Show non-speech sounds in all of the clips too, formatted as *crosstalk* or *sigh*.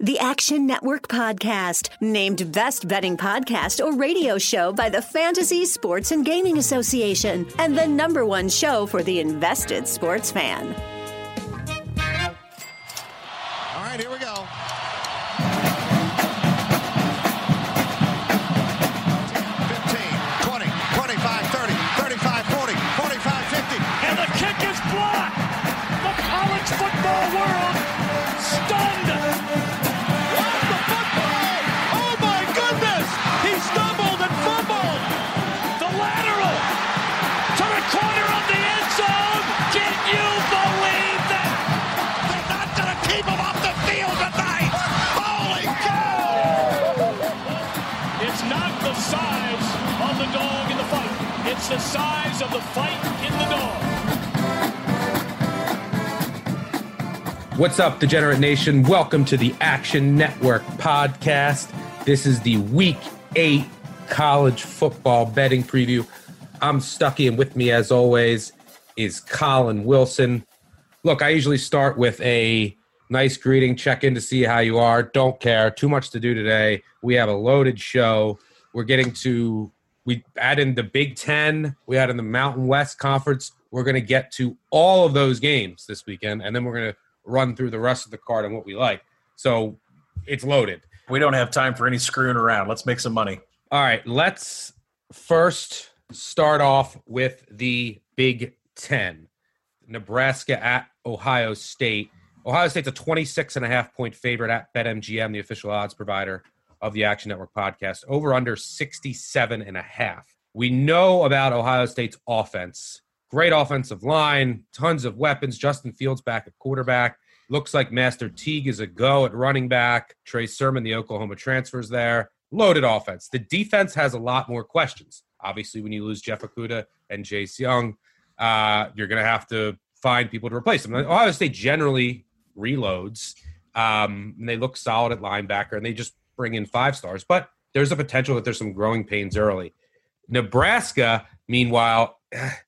The Action Network Podcast, named Best Betting Podcast or Radio Show by the Fantasy Sports and Gaming Association, and the number one show for the invested sports fan. What's up, Degenerate Nation? Welcome to the Action Network podcast. This is the week eight college football betting preview. I'm Stuckey, and with me, as always, is Collin Wilson. Look, I usually start with a nice greeting, check in to see how you are. Don't care. Too much to do today. We have a loaded show. We're getting to, we add in the Big Ten, we add in the Mountain West Conference. We're going to get to all of those games this weekend, and then we're going to run through the rest of the card and what we like. So it's loaded. We don't have time for any screwing around. Let's make some money. All right, let's first start off with the Big Ten. Nebraska at Ohio State. Ohio State's a 26 and a half point favorite at BetMGM, the official odds provider of the Action Network podcast. Over under 67 and a half. We know about Ohio State's offense. Great offensive line, tons of weapons. Justin Fields back at quarterback. Looks like Master Teague is a go at running back. Trey Sermon, the Oklahoma transfers there. Loaded offense. The defense has a lot more questions. Obviously, when you lose Jeff Okudah and Chase Young, uh, you're going to have to find people to replace them. Ohio State generally reloads. Um, and they look solid at linebacker, and they just bring in five stars. But there's a potential that there's some growing pains early. Nebraska, meanwhile, *sighs*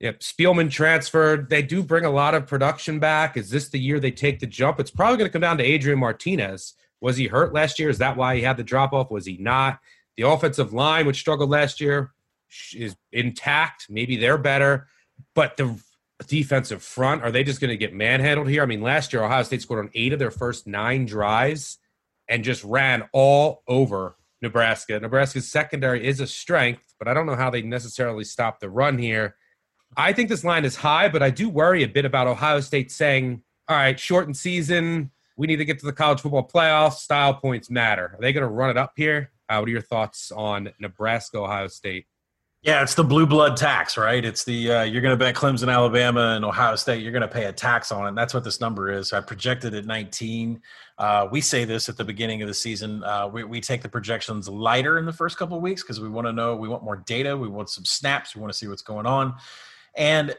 Yep, Spielman transferred. They do bring a lot of production back. Is this the year they take the jump? It's probably going to come down to Adrian Martinez. Was he hurt last year? Is that why he had the drop off? Was he not? The offensive line, which struggled last year, is intact. Maybe they're better, but the defensive front are they just going to get manhandled here? I mean, last year Ohio State scored on eight of their first nine drives and just ran all over Nebraska. Nebraska's secondary is a strength, but I don't know how they necessarily stop the run here. I think this line is high, but I do worry a bit about Ohio State saying, all right, shortened season. We need to get to the college football playoffs. Style points matter. Are they going to run it up here? Uh, what are your thoughts on Nebraska, Ohio State? Yeah, it's the blue blood tax, right? It's the uh, you're going to bet Clemson, Alabama, and Ohio State. You're going to pay a tax on it. And that's what this number is. I projected at 19. Uh, we say this at the beginning of the season. Uh, we, we take the projections lighter in the first couple of weeks because we want to know. We want more data. We want some snaps. We want to see what's going on. And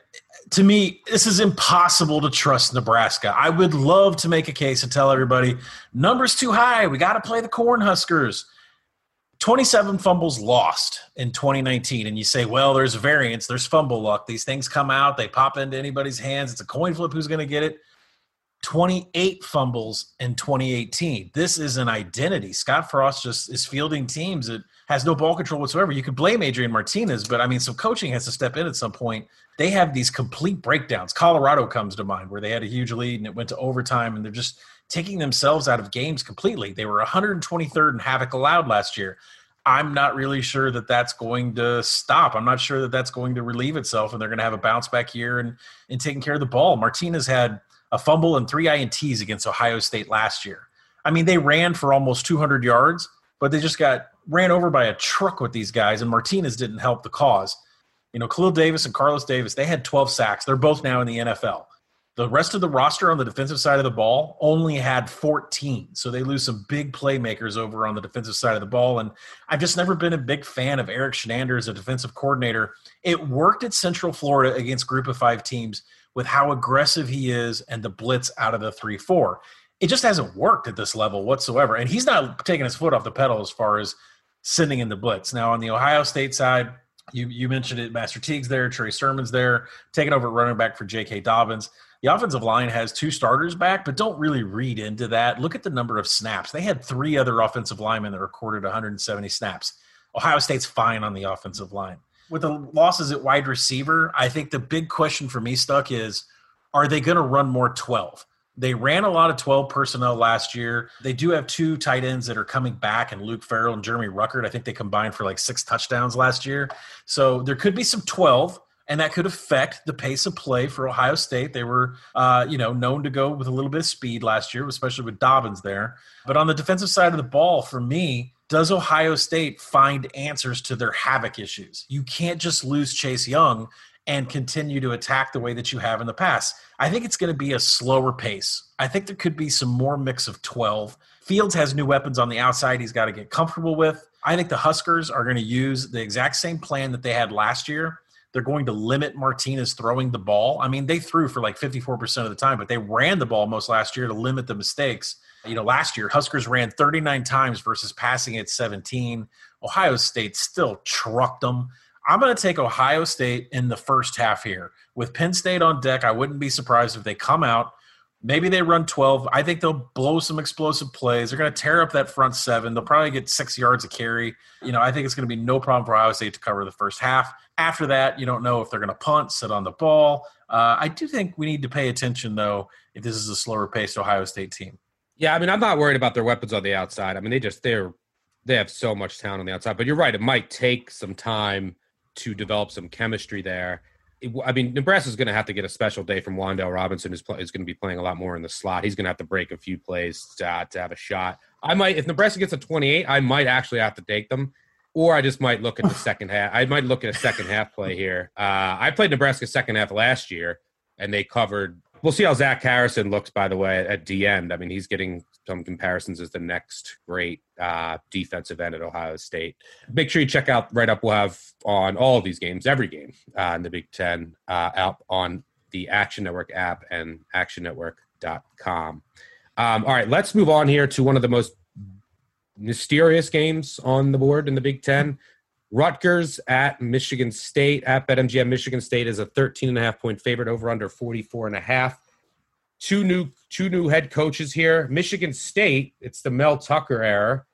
to me, this is impossible to trust Nebraska. I would love to make a case and tell everybody numbers too high. We got to play the Cornhuskers. 27 fumbles lost in 2019 and you say well there's variance there's fumble luck these things come out they pop into anybody's hands it's a coin flip who's going to get it 28 fumbles in 2018 this is an identity scott frost just is fielding teams that has no ball control whatsoever you could blame adrian martinez but i mean some coaching has to step in at some point they have these complete breakdowns colorado comes to mind where they had a huge lead and it went to overtime and they're just taking themselves out of games completely. They were 123rd in havoc allowed last year. I'm not really sure that that's going to stop. I'm not sure that that's going to relieve itself, and they're going to have a bounce back here and in taking care of the ball. Martinez had a fumble and three ints against Ohio State last year. I mean, they ran for almost 200 yards, but they just got ran over by a truck with these guys, and Martinez didn't help the cause. You know, Khalil Davis and Carlos Davis, they had 12 sacks. They're both now in the NFL. The rest of the roster on the defensive side of the ball only had 14. So they lose some big playmakers over on the defensive side of the ball. And I've just never been a big fan of Erik Chinander as a defensive coordinator. It worked at Central Florida against group of five teams with how aggressive he is and the blitz out of the 3 4. It just hasn't worked at this level whatsoever. And he's not taking his foot off the pedal as far as sending in the blitz. Now, on the Ohio State side, you, you mentioned it, Master Teague's there, Trey Sermon's there, taking over running back for J.K. Dobbins The offensive line has two starters back, but don't really read into that. Look at the number of snaps. They had three other offensive linemen that recorded 170 snaps. Ohio State's fine on the offensive line. With the losses at wide receiver, I think the big question for me, Stuck, is are they going to run more 12? They ran a lot of 12 personnel last year. They do have two tight ends that are coming back, and Luke Farrell and Jeremy Ruckert. I think they combined for like six touchdowns last year. So there could be some 12 and that could affect the pace of play for Ohio State. They were, uh, you know, known to go with a little bit of speed last year, especially with Dobbins there. But on the defensive side of the ball, for me, does Ohio State find answers to their havoc issues? You can't just lose Chase Young and continue to attack the way that you have in the past. I think it's going to be a slower pace. I think there could be some more mix of 12. Fields has new weapons on the outside he's got to get comfortable with. I think the Huskers are going to use the exact same plan that they had last year they're going to limit Martinez throwing the ball. I mean, they threw for like 54% of the time, but they ran the ball most last year to limit the mistakes. You know, last year, Huskers ran 39 times versus passing at 17. Ohio State still trucked them. I'm going to take Ohio State in the first half here. With Penn State on deck, I wouldn't be surprised if they come out. Maybe they run 12. I think they'll blow some explosive plays. They're going to tear up that front seven. They'll probably get six yards of carry. You know, I think it's going to be no problem for Ohio State to cover the first half. After that, you don't know if they're going to punt, sit on the ball. Uh, I do think we need to pay attention, though, if this is a slower paced Ohio State team. Yeah, I mean, I'm not worried about their weapons on the outside. I mean, they just they're they have so much talent on the outside. But you're right; it might take some time to develop some chemistry there. It, I mean, Nebraska's going to have to get a special day from Wan'Dale Robinson, who's is going to be playing a lot more in the slot. He's going to have to break a few plays to, uh, to have a shot. I might, if Nebraska gets a 28, I might actually have to take them or I just might look at the *sighs* second half. I might look at a second half play here. Uh, I played Nebraska second half last year, and they covered. We'll see how Zach Harrison looks, by the way, at D end. I mean, he's getting some comparisons as the next great uh, defensive end at Ohio State. Make sure you check out right up. We'll have on all of these games, every game uh, in the Big Ten, uh, out on the Action Network app and ActionNetwork.com. Um, all right, let's move on here to one of the most mysterious games on the board in the Big Ten. Rutgers at Michigan State at BetMGM. Michigan State is a 13 and a half point favorite over under 44 and a half. Two new two new head coaches here. Michigan State, it's the Mel Tucker era.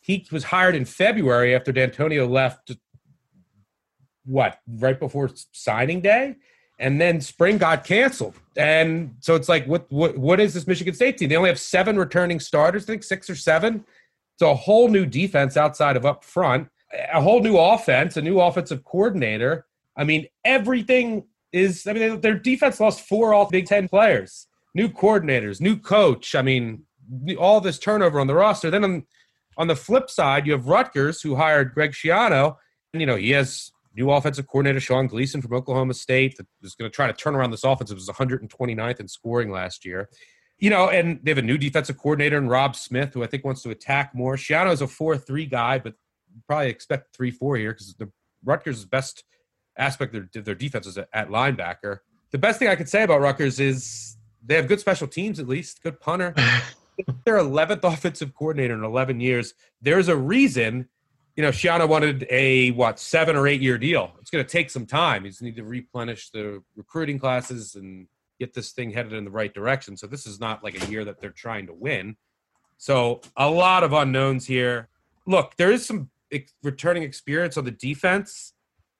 He was hired in February after Dantonio left what, right before signing day? And then spring got canceled. And so it's like what what what is this Michigan State team? They only have seven returning starters, I think six or seven it's a whole new defense outside of up front, a whole new offense, a new offensive coordinator. I mean, everything is. I mean, their defense lost four all Big Ten players, new coordinators, new coach. I mean, all this turnover on the roster. Then on on the flip side, you have Rutgers, who hired Greg Schiano, and you know he has new offensive coordinator Sean Gleeson from Oklahoma State that is going to try to turn around this offense. It was 129th in scoring last year you know, and they have a new defensive coordinator in Rob Smith, who I think wants to attack more. Schiano is a four-three guy, but probably expect three-four here because the Rutgers' best aspect of their, their defense is at linebacker. The best thing I could say about Rutgers is they have good special teams, at least good punter. *laughs* their 11th offensive coordinator in 11 years. There's a reason, you know, Schiano wanted a what seven or eight year deal. It's going to take some time. He's need to replenish the recruiting classes and get this thing headed in the right direction. So this is not like a year that they're trying to win. So a lot of unknowns here. Look, there is some returning experience on the defense.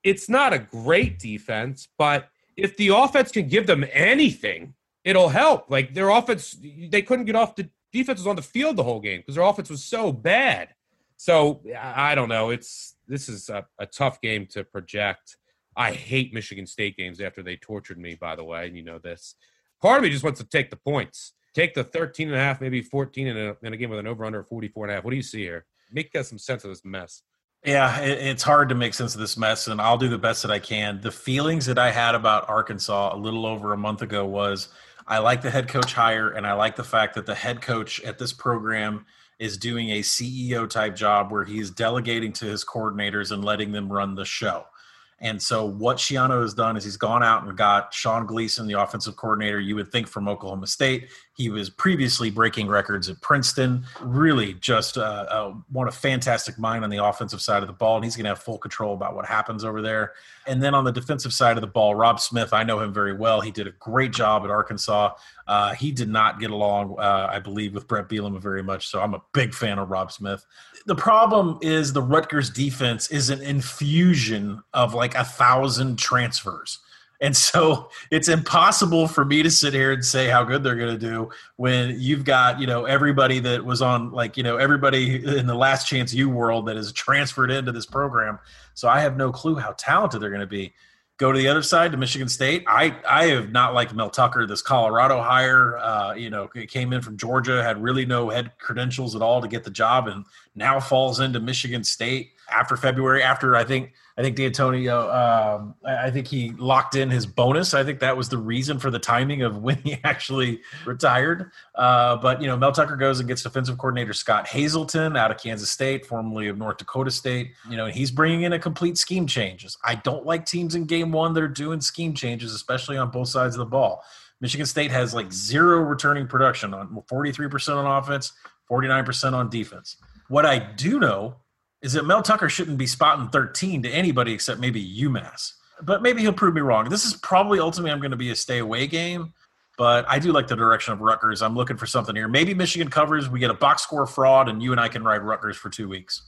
It's not a great defense, but if the offense can give them anything, it'll help. Like their offense, they couldn't get off the defense was on the field the whole game because their offense was so bad. So I don't know. It's this is a, a tough game to project. I hate Michigan State games after they tortured me, by the way, and you know this. Part of me just wants to take the points. Take the 13 and a half, maybe 14 in a, in a game with an over under 44 and a half. What do you see here? Make us some sense of this mess. Yeah, it, it's hard to make sense of this mess, and I'll do the best that I can. The feelings that I had about Arkansas a little over a month ago was I like the head coach hire, and I like the fact that the head coach at this program is doing a CEO type job where he's delegating to his coordinators and letting them run the show. And so what Schiano has done is he's gone out and got Sean Gleeson, the offensive coordinator. You would think from Oklahoma State, He was previously breaking records at Princeton. Really, just uh, uh, one a fantastic mind on the offensive side of the ball, and he's going to have full control about what happens over there. And then on the defensive side of the ball, Rob Smith, I know him very well. He did a great job at Arkansas. Uh, he did not get along, uh, I believe, with Bret Bielema very much. So I'm a big fan of Rob Smith. The problem is the Rutgers defense is an infusion of like a thousand transfers. And so *laughs* it's impossible for me to sit here and say how good they're going to do when you've got, you know, everybody that was on, like, you know, everybody in the last chance U world that is transferred into this program. So I have no clue how talented they're going to be. Go to the other side to Michigan State. I I have not liked Mel Tucker, this Colorado hire. Uh, you know, came in from Georgia, had really no head credentials at all to get the job, and now falls into Michigan State after February. After I think I think Dantonio, um, I think he locked in his bonus. I think that was the reason for the timing of *laughs* when he actually retired. Uh, but you know, Mel Tucker goes and gets defensive coordinator Scott Hazelton out of Kansas State, formerly of North Dakota State. You know, he's bringing in a complete scheme changes. I don't like teams in Game One that are doing scheme changes, especially on both sides of the ball. Michigan State has like zero returning production on 43% on offense, 49% on defense. What I do know is that Mel Tucker shouldn't be spotting 13 to anybody except maybe UMass. But maybe he'll prove me wrong. This is probably ultimately I'm going to be a stay away game, but I do like the direction of Rutgers. I'm looking for something here. Maybe Michigan covers. We get a box score fraud, and you and I can ride Rutgers for two weeks.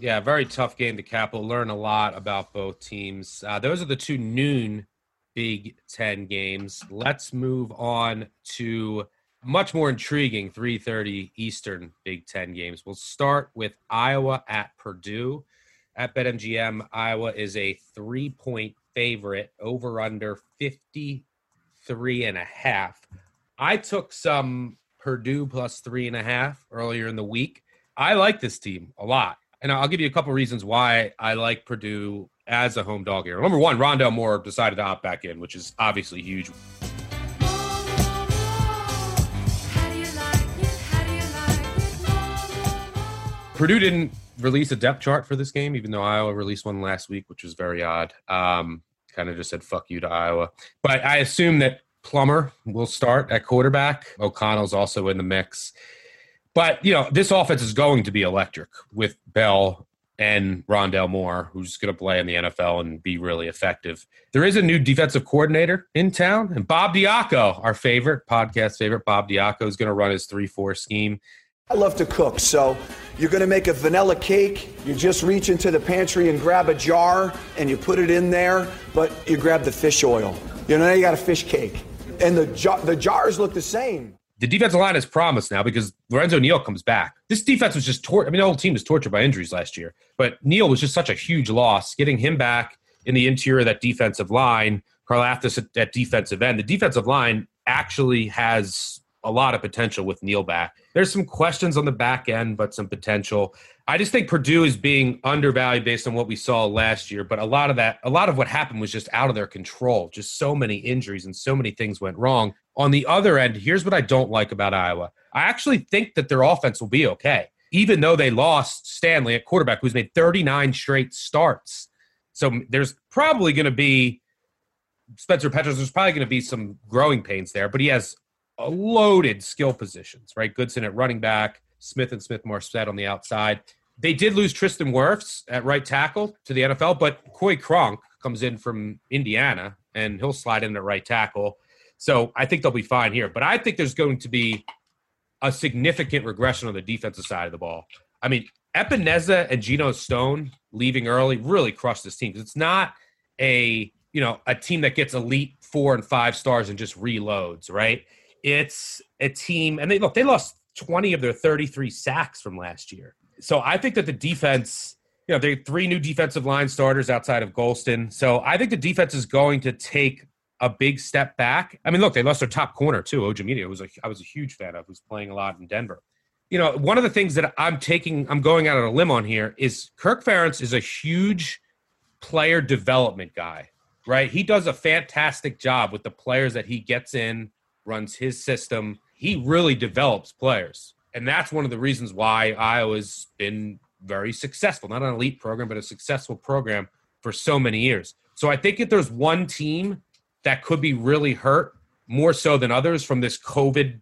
Yeah, very tough game to cap. We'll learn a lot about both teams. Uh, those are the two noon Big Ten games. Let's move on to much more intriguing 3:30 Eastern Big 10 games. We'll start with Iowa at Purdue. At BetMGM, Iowa is a 3-point favorite over under 53 and a half. I took some Purdue plus three and a half earlier in the week. I like this team a lot. And I'll give you a couple reasons why I like Purdue as a home dog here. Number one, Rondale Moore decided to opt back in, which is obviously huge. Purdue didn't release a depth chart for this game, even though Iowa released one last week, which was very odd. Um, kind of just said "fuck you" to Iowa, but I assume that Plummer will start at quarterback. O'Connell's also in the mix, but you know this offense is going to be electric with Bell and Rondale Moore, who's going to play in the NFL and be really effective. There is a new defensive coordinator in town, and Bob Diaco, our favorite podcast favorite, Bob Diaco is going to run his three-four scheme. I love to cook, so you're gonna make a vanilla cake. You just reach into the pantry and grab a jar and you put it in there, but you grab the fish oil. You know, now you got a fish cake. And the, the jars look the same. The defensive line is promised now because Lorenzo Neal comes back. This defense was just tortured. I mean, the whole team was tortured by injuries last year, but Neal was just such a huge loss. Getting him back in the interior of that defensive line, Karlaftis at, at defensive end, the defensive line actually has a lot of potential with Neal back. There's some questions on the back end, but some potential. I just think Purdue is being undervalued based on what we saw last year. But a lot of that, a lot of what happened was just out of their control. Just so many injuries and so many things went wrong. On the other end, here's what I don't like about Iowa. I actually think that their offense will be okay, even though they lost Stanley at quarterback, who's made 39 straight starts. So there's probably going to be Spencer Petras. There's probably going to be some growing pains there, but he has loaded skill positions, right? Goodson at running back, Smith and Smith Marsette on the outside. They did lose Tristan Wirfs at right tackle to the NFL, but Coy Cronk comes in from Indiana and he'll slide in at right tackle. So I think they'll be fine here. But I think there's going to be a significant regression on the defensive side of the ball. I mean, Epenesa and Geno Stone leaving early really crushed this team it's not a you know a team that gets elite four and five stars and just reloads, right? It's a team, and they look, they lost 20 of their 33 sacks from last year. So I think that the defense, you know, they three new defensive line starters outside of Golston. So I think the defense is going to take a big step back. I mean, look, they lost their top corner too, Ojemudia, was a, I was a huge fan of, who's playing a lot in Denver. You know, one of the things that I'm taking, I'm going out on a limb on here is Kirk Ferentz is a huge player development guy, right? He does a fantastic job with the players that he gets in runs his system. He really develops players. And that's one of the reasons why Iowa's been very successful, not an elite program, but a successful program for so many years. So I think if there's one team that could be really hurt more so than others from this COVID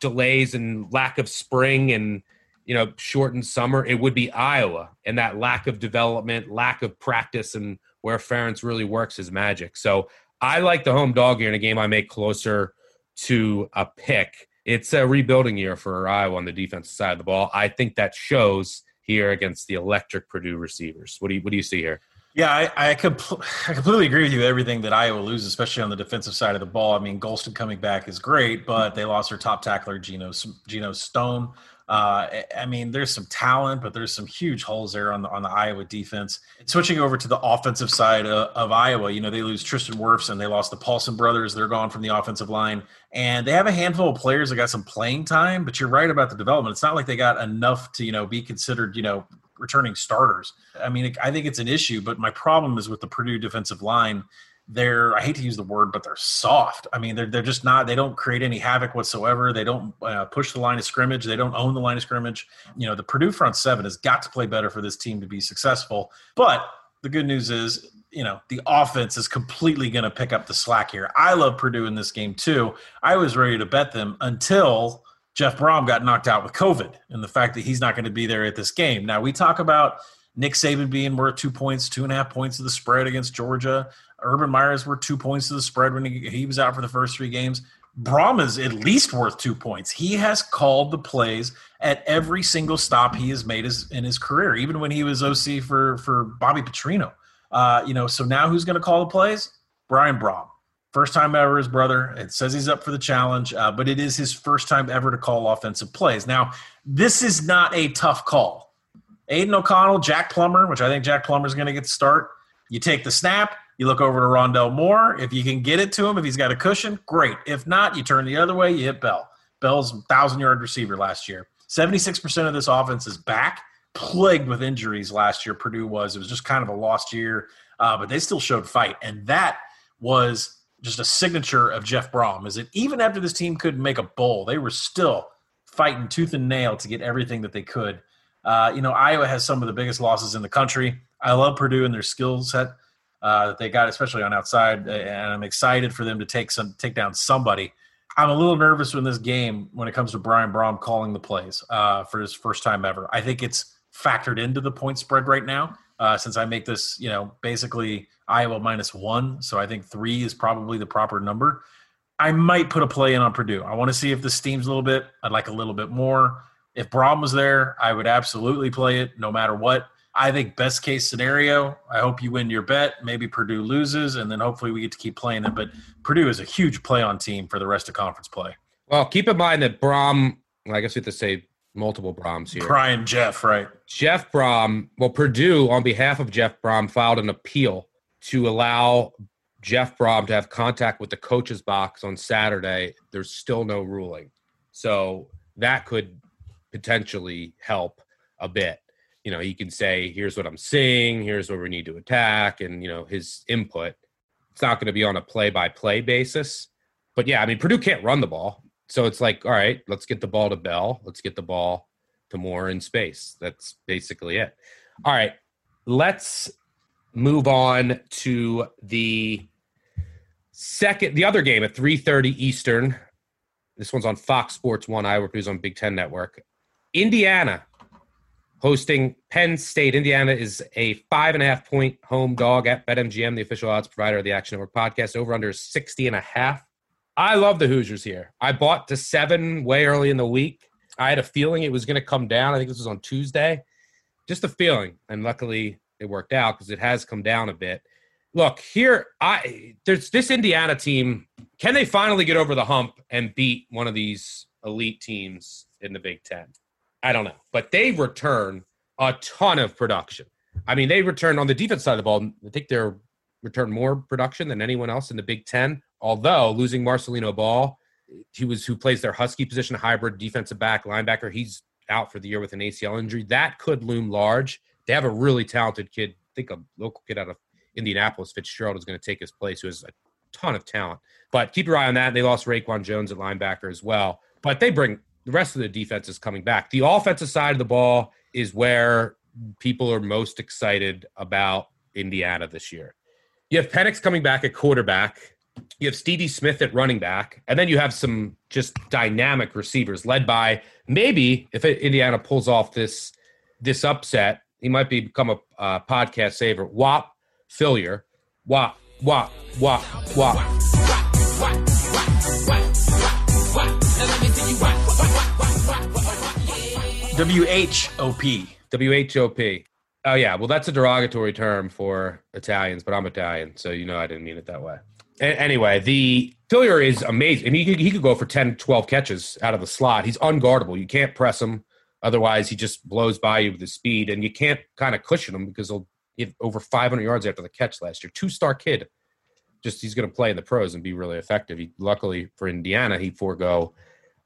delays and lack of spring and you know shortened summer, it would be Iowa and that lack of development, lack of practice, and where Ferentz really works his magic. So I like the home dog here in a game I make closer to a pick. It's a rebuilding year for Iowa on the defensive side of the ball. I think that shows here against the electric Purdue receivers. What do you what do you see here? Yeah, I I, compl- I completely agree with you. Everything that Iowa loses, especially on the defensive side of the ball. I mean, Golston coming back is great, but they lost their top tackler, Geno Geno Stone. Uh, I mean, there's some talent, but there's some huge holes there on the on the Iowa defense. Switching over to the offensive side of, of Iowa, you know, they lose Tristan Wirfs and they lost the Paulsen brothers. They're gone from the offensive line, and they have a handful of players that got some playing time. But you're right about the development. It's not like they got enough to you know be considered you know returning starters. I mean, I think it's an issue, but my problem is with the Purdue defensive line they're I hate to use the word, but they're soft. I mean, they're they're just not. They don't create any havoc whatsoever. They don't uh, push the line of scrimmage. They don't own the line of scrimmage. You know, the Purdue front seven has got to play better for this team to be successful. But the good news is, you know, the offense is completely going to pick up the slack here. I love Purdue in this game too. I was ready to bet them until Jeff Brohm got knocked out with COVID and the fact that he's not going to be there at this game. Now we talk about Nick Saban being worth two points, two and a half points of the spread against Georgia. Urban Meyer's worth two points of the spread when he, he was out for the first three games. Brohm is at least worth two points. He has called the plays at every single stop he has made his, in his career, even when he was OC for for Bobby Petrino. Uh, you know, so now who's going to call the plays? Brian Brohm. First time ever, his brother. It says he's up for the challenge, uh, but it is his first time ever to call offensive plays. Now, this is not a tough call. Aidan O'Connell, Jack Plummer, which I think Jack Plummer is going to get the start. You take the snap, you look over to Rondale Moore. If you can get it to him, if he's got a cushion, great. If not, you turn the other way, you hit Bell. Bell's thousand yard receiver last year. 76% of this offense is back, plagued with injuries last year. Purdue was. It was just kind of a lost year, uh, but they still showed fight. And that was just a signature of Jeff Brohm is that even after this team couldn't make a bowl, they were still fighting tooth and nail to get everything that they could. Uh, you know, Iowa has some of the biggest losses in the country. I love Purdue and their skill set uh, that they got, especially on outside, and I'm excited for them to take some take down somebody. I'm a little nervous in this game when it comes to Brian Brohm calling the plays uh, for his first time ever. I think it's factored into the point spread right now. Uh, since I make this, you know, basically Iowa minus one, so I think three is probably the proper number. I might put a play in on Purdue. I want to see if this steams a little bit. I'd like a little bit more. If Brohm was there, I would absolutely play it no matter what. I think best case scenario, I hope you win your bet. Maybe Purdue loses, and then hopefully we get to keep playing them. But Purdue is a huge play on team for the rest of conference play. Well, keep in mind that Brohm, I guess we have to say multiple Brohms here. Brian Jeff, right? Jeff Brohm. well, Purdue, on behalf of Jeff Brohm, filed an appeal to allow Jeff Brohm to have contact with the coach's box on Saturday. There's still no ruling. So that could potentially help a bit you know, he can say, here's what I'm seeing, here's where we need to attack, and, you know, his input. It's not going to be on a play by play basis. But yeah, I mean, Purdue can't run the ball. So it's like, all right, let's get the ball to Bell. Let's get the ball to Moore in space. That's basically it. All right, let's move on to the second, the other game at 3:30 Eastern. This one's on Fox Sports One. Iowa Purdue's on Big Ten Network. Indiana hosting Penn State. Indiana is a five and a half point home dog at BetMGM, the official odds provider of the Action Network podcast. Over under 60 and a half. I love the Hoosiers here. I bought to seven way early in the week. I had a feeling it was going to come down. I think this was on Tuesday. Just a feeling. And luckily it worked out because it has come down a bit. Look, here I there's this Indiana team. Can they finally get over the hump and beat one of these elite teams in the Big Ten? I don't know, but they return a ton of production. I mean, they return on the defense side of the ball. I think they're return more production than anyone else in the Big Ten. Although losing Marcelino Ball, he was who plays their Husky position, hybrid defensive back linebacker. He's out for the year with an ACL injury. That could loom large. They have a really talented kid. I think a local kid out of Indianapolis, Fitzgerald, is going to take his place, who has a ton of talent. But keep your eye on that. They lost Reakwon Jones at linebacker as well. But they bring the rest of the defense is coming back. The offensive side of the ball is where people are most excited about Indiana this year. You have Penix coming back at quarterback. You have Stevie Smith at running back, and then you have some just dynamic receivers led by maybe if Indiana pulls off this this upset, he might be, become a uh, podcast favorite. Whop Philyor, Whop Whop Whop Whop. W H O P. W H O P. Oh yeah, well that's a derogatory term for Italians, but I'm Italian, so you know I didn't mean it that way. Anyway, the Philyor is amazing. I mean, he could, he could go for 10, 12 catches out of the slot. He's unguardable. You can't press him. Otherwise, he just blows by you with his speed, and you can't kind of cushion him because he'll get over 500 yards after the catch last year. Two star kid. Just he's going to play in the pros and be really effective. He, luckily for Indiana, he forego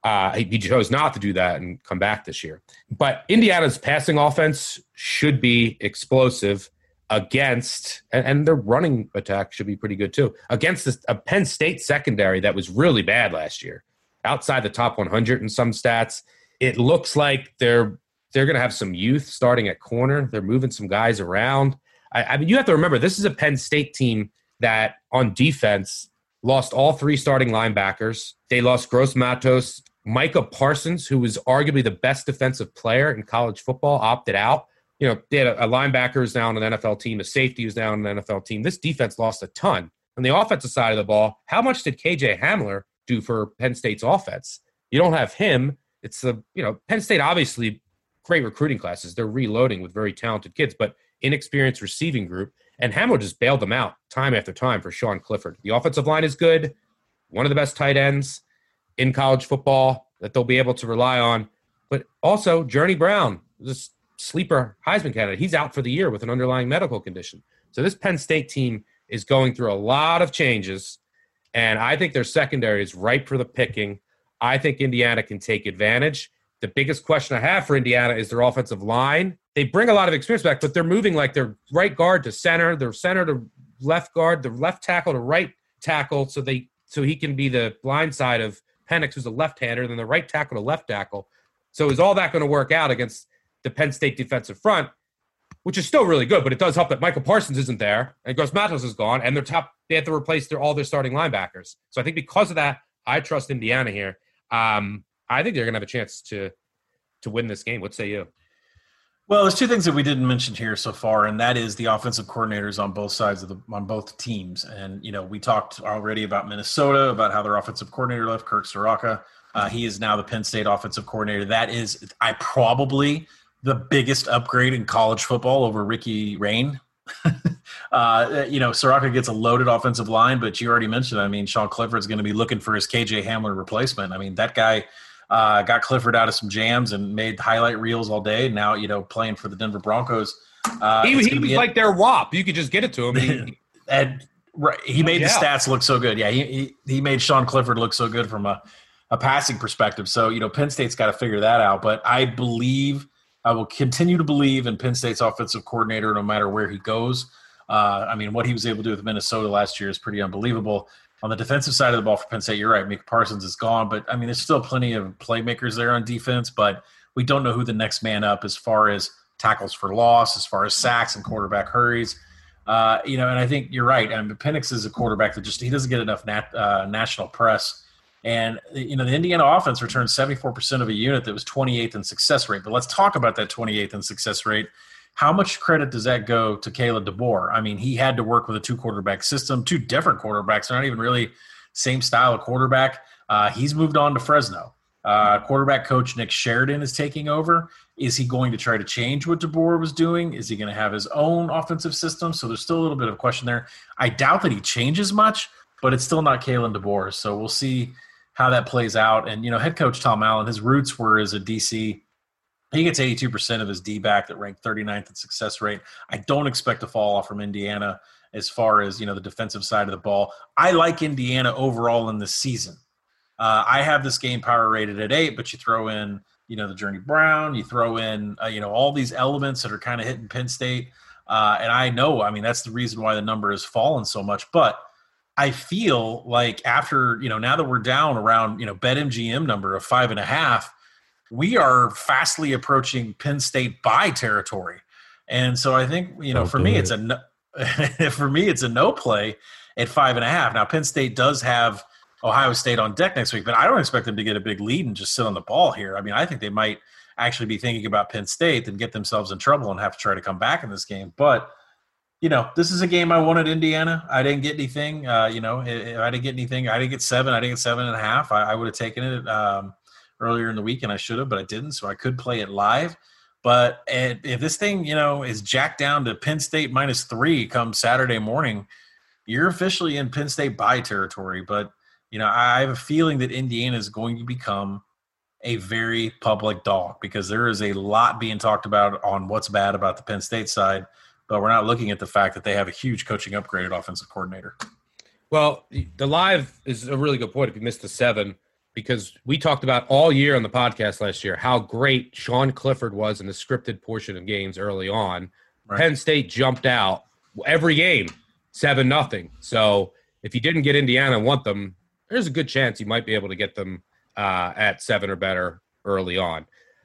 uh, he, he chose not to do that and come back this year. But Indiana's passing offense should be explosive against, and, and their running attack should be pretty good too, against this, a Penn State secondary that was really bad last year, outside the top 100 in some stats. It looks like they're they're going to have some youth starting at corner. They're moving some guys around. I, I mean, you have to remember this is a Penn State team that on defense lost all three starting linebackers. They lost Gross Matos, Micah Parsons, who was arguably the best defensive player in college football, opted out. You know, they had a, a linebacker who's down on an NFL team, a safety who's down on an NFL team. This defense lost a ton. On the offensive side of the ball, how much did KJ Hamler do for Penn State's offense? You don't have him. It's the, you know, Penn State obviously great recruiting classes. They're reloading with very talented kids, but inexperienced receiving group. And Hamler just bailed them out time after time for Sean Clifford. The offensive line is good, one of the best tight ends in college football that they'll be able to rely on. But also, Journey Brown, this sleeper Heisman candidate, he's out for the year with an underlying medical condition. So this Penn State team is going through a lot of changes, and I think their secondary is ripe for the picking. I think Indiana can take advantage. The biggest question I have for Indiana is their offensive line. They bring a lot of experience back, but they're moving like their right guard to center, their center to left guard, the left tackle to right tackle, so they so he can be the blind side of Penix, who's a left-hander, then the right tackle to left tackle. So is all that going to work out against the Penn State defensive front, which is still really good, but it does help that Michael Parsons isn't there and Gross Matos is gone, and their top they have to replace their all their starting linebackers. So I think because of that, I trust Indiana here. Um, I think they're going to have a chance to to win this game. What say you? Well, there's two things that we didn't mention here so far, and that is the offensive coordinators on both sides of the on both teams. And you know, we talked already about Minnesota about how their offensive coordinator left, Kirk Ciarrocca. Uh, he is now the Penn State offensive coordinator. That is, I probably the biggest upgrade in college football over Ricky Rahne. *laughs* uh, you know, Ciarrocca gets a loaded offensive line, but you already mentioned. I mean, Sean Clifford's going to be looking for his KJ Hamler replacement. I mean, that guy uh, got Clifford out of some jams and made highlight reels all day. Now, you know, playing for the Denver Broncos. Uh, he, he was like their WAP. You could just get it to him. He, *laughs* and right, he made the stats look so good. Yeah, he, he, he made Sean Clifford look so good from a, a passing perspective. So, you know, Penn State's got to figure that out. But I believe, I will continue to believe in Penn State's offensive coordinator no matter where he goes. Uh, I mean, what he was able to do with Minnesota last year is pretty unbelievable. On the defensive side of the ball for Penn State, you're right. Micah Parsons is gone, but I mean, there's still plenty of playmakers there on defense, but we don't know who the next man up as far as tackles for loss, as far as sacks and quarterback hurries. Uh, you know, and I think you're right. I mean, Penix is a quarterback that just he doesn't get enough nat, uh, national press. And you know, the Indiana offense returned 74% of a unit that was 28th in success rate. But let's talk about that 28th in success rate how much credit does that go to Kalen DeBoer? I mean, he had to work with a two quarterback system, two different quarterbacks. They're not even really same style of quarterback. Uh, he's moved on to Fresno. Uh, quarterback coach Nick Sheridan is taking over. Is he going to try to change what DeBoer was doing? Is he going to have his own offensive system? So there's still a little bit of question there. I doubt that he changes much, but it's still not Kalen DeBoer. So we'll see how that plays out. And you know, head coach Tom Allen, his roots were as a DC he gets 82% of his D back that ranked 39th in success rate. I don't expect to fall off from Indiana as far as, you know, the defensive side of the ball. I like Indiana overall in this season. Uh, I have this game power rated at eight, but you throw in, you know, the Journey Brown, you throw in, uh, you know, all these elements that are kind of hitting Penn State. Uh, and I know, I mean, that's the reason why the number has fallen so much. But I feel like after, you know, now that we're down around, you know, BetMGM number of five and a half – we are fastly approaching Penn State buy territory. And so I think, you know, Don't for me, it. it's a no, *laughs* for me, it's a no play. at five and a half. Now, Penn State does have Ohio State on deck next week, but I don't expect them to get a big lead and just sit on the ball here. I mean, I think they might actually be thinking about Penn State and get themselves in trouble and have to try to come back in this game. But you know, this is a game I wanted Indiana. I didn't get anything. Uh, you know, if I didn't get anything, I didn't get seven. I didn't get seven and a half. I, I would have taken it um, earlier in the week, and I should have, but I didn't. So I could play it live. But if this thing, you know, is jacked down to Penn State minus three come Saturday morning, you're officially in Penn State buy territory. But you know, I have a feeling that Indiana is going to become a very public dog because there is a lot being talked about on what's bad about the Penn State side, but we're not looking at the fact that they have a huge coaching upgrade at offensive coordinator. Well, the live is a really good point if you missed the seven, because we talked about all year on the podcast last year how great Sean Clifford was in the scripted portion of games early on. Right. Penn State jumped out every game, seven nothing. So if you didn't get Indiana and want them, there's a good chance you might be able to get them uh, at seven or better early on.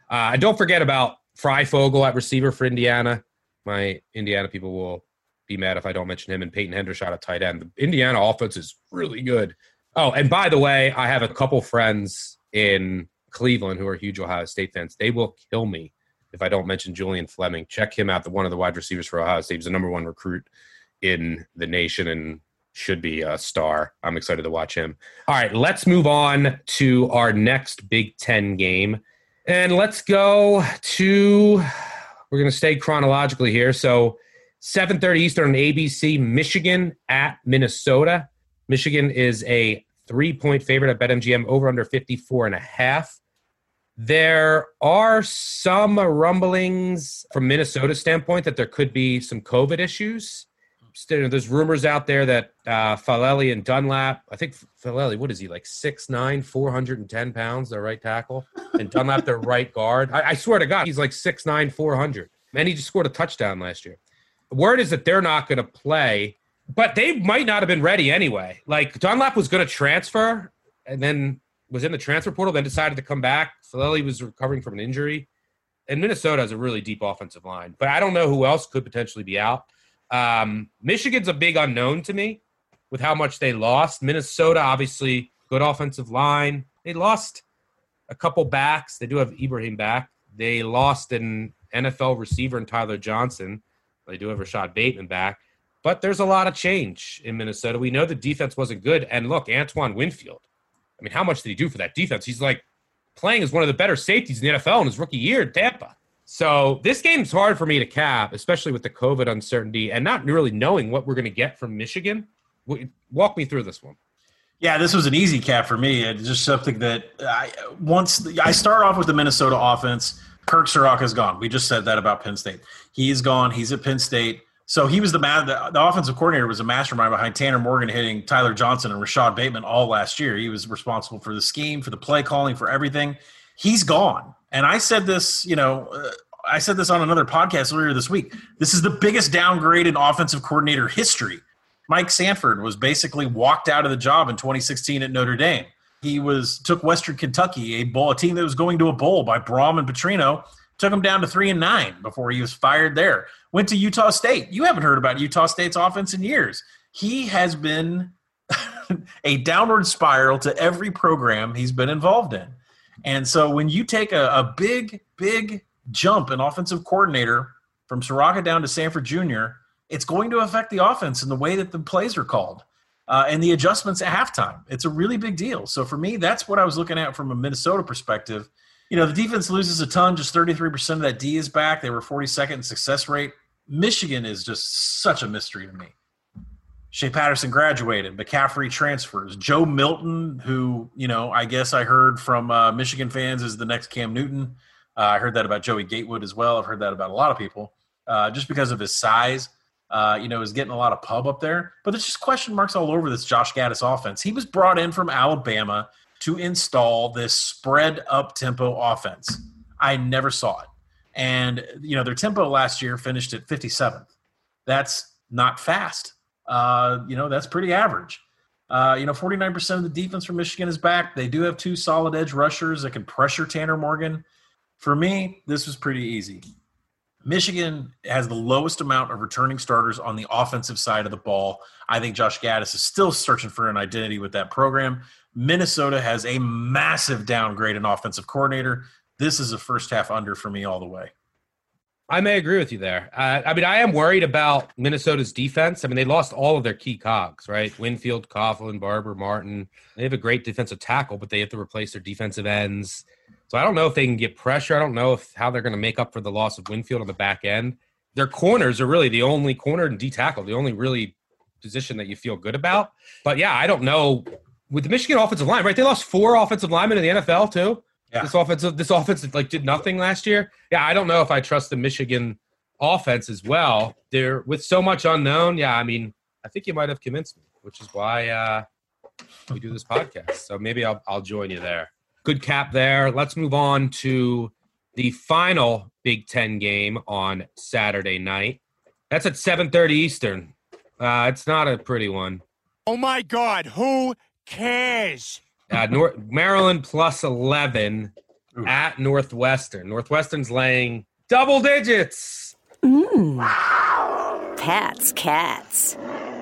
Uh, and don't forget about Fryfogle at receiver for Indiana. My Indiana people will be mad if I don't mention him and Peyton Hendershot at tight end. The Indiana offense is really good. Oh, and by the way, I have a couple friends in Cleveland who are huge Ohio State fans. They will kill me if I don't mention Julian Fleming. Check him out, the one of the wide receivers for Ohio State. He's the number one recruit in the nation and should be a star. I'm excited to watch him. All right, let's move on to our next Big Ten game. And let's go to we're gonna stay chronologically here. So 7:30 Eastern on ABC, Michigan at Minnesota. Michigan is a three-point favorite at BetMGM over under 54 and a half. There are some rumblings from Minnesota standpoint that there could be some COVID issues there's rumors out there that uh, and Dunlap, I think Faalele, what is he like 6'9, 410 pounds, their right tackle, and Dunlap, their *laughs* right guard. I, I, swear to God, he's like 6'9, 400. And he just scored a touchdown last year. The word is that they're not going to play, but they might not have been ready anyway. Like Dunlap was going to transfer and then was in the transfer portal, then decided to come back. Faalele was recovering from an injury. And Minnesota has a really deep offensive line, but I don't know who else could potentially be out. Um, Michigan's a big unknown to me with how much they lost. Minnesota, obviously, good offensive line. They lost a couple backs. They do have Ibrahim back. They lost an NFL receiver in Tyler Johnson. They do have Rashod Bateman back. But there's a lot of change in Minnesota. We know the defense wasn't good. And look, Antoine Winfield. I mean, how much did he do for that defense? He's like playing as one of the better safeties in the NFL in his rookie year in Tampa. So this game's hard for me to cap, especially with the COVID uncertainty and not really knowing what we're going to get from Michigan. Walk me through this one. Yeah, this was an easy cap for me. It's just something that I once I start off with the Minnesota offense. Kirk Ciarrocca is gone. We just said that about Penn State. He's gone. He's at Penn State. So he was the man. The, the, offensive coordinator was a mastermind behind Tanner Morgan hitting Tyler Johnson and Rashod Bateman all last year. He was responsible for the scheme, for the play calling, for everything. He's gone. And I said this, you know, uh, I said this on another podcast earlier this week. This is the biggest downgrade in offensive coordinator history. Mike Sanford was basically walked out of the job in 2016 at Notre Dame. He was took Western Kentucky, a bowl, a team that was going to a bowl by Brohm and Petrino, took him down to three and nine before he was fired there. Went to Utah State. You haven't heard about Utah State's offense in years. He has been *laughs* a downward spiral to every program he's been involved in. And so when you take a, a big, big jump in offensive coordinator from Ciarrocca down to Sanford Jr., it's going to affect the offense and the way that the plays are called uh, and the adjustments at halftime. It's a really big deal. So for me, that's what I was looking at from a Minnesota perspective. You know, the defense loses a ton, just 33% of that D is back. They were 42nd in success rate. Michigan is just such a mystery to me. Shea Patterson graduated. McCaffrey transfers. Joe Milton, who, you know, I guess I heard from uh, Michigan fans is the next Cam Newton. Uh, I heard that about Joey Gatewood as well. I've heard that about a lot of people, uh, just because of his size. Uh, you know, is getting a lot of pub up there. But there's just question marks all over this Josh Gattis offense. He was brought in from Alabama to install this spread up tempo offense. I never saw it. And, you know, their tempo last year finished at 57th. That's not fast. Uh, you know, that's pretty average. Uh, you know, 49% of the defense from Michigan is back. They do have two solid edge rushers that can pressure Tanner Morgan. For me, this was pretty easy. Michigan has the lowest amount of returning starters on the offensive side of the ball. I think Josh Gattis is still searching for an identity with that program. Minnesota has a massive downgrade in offensive coordinator. This is a first half under for me all the way. I may agree with you there. Uh, I mean, I am worried about Minnesota's defense. I mean, they lost all of their key cogs, right? Winfield, Coughlin, Barber, Martin. They have a great defensive tackle, but they have to replace their defensive ends. So I don't know if they can get pressure. I don't know if how they're going to make up for the loss of Winfield on the back end. Their corners are really the only corner and D tackle, the only really position that you feel good about. But yeah, I don't know with the Michigan offensive line, right? They lost four offensive linemen in the NFL too. Yeah. This offensive, this offense like did nothing last year. Yeah, I don't know if I trust the Michigan offense as well. They're with so much unknown. Yeah, I mean, I think you might have convinced me, which is why uh, we do this podcast. So maybe I'll I'll join you there. Good cap there. Let's move on to the final Big Ten game on Saturday night. That's at 7:30 Eastern. Uh, it's not a pretty one. Oh my God! Who cares? Uh, North, Maryland plus 11 Ooh. at Northwestern. Northwestern's laying double digits. Mm. Cats, cats.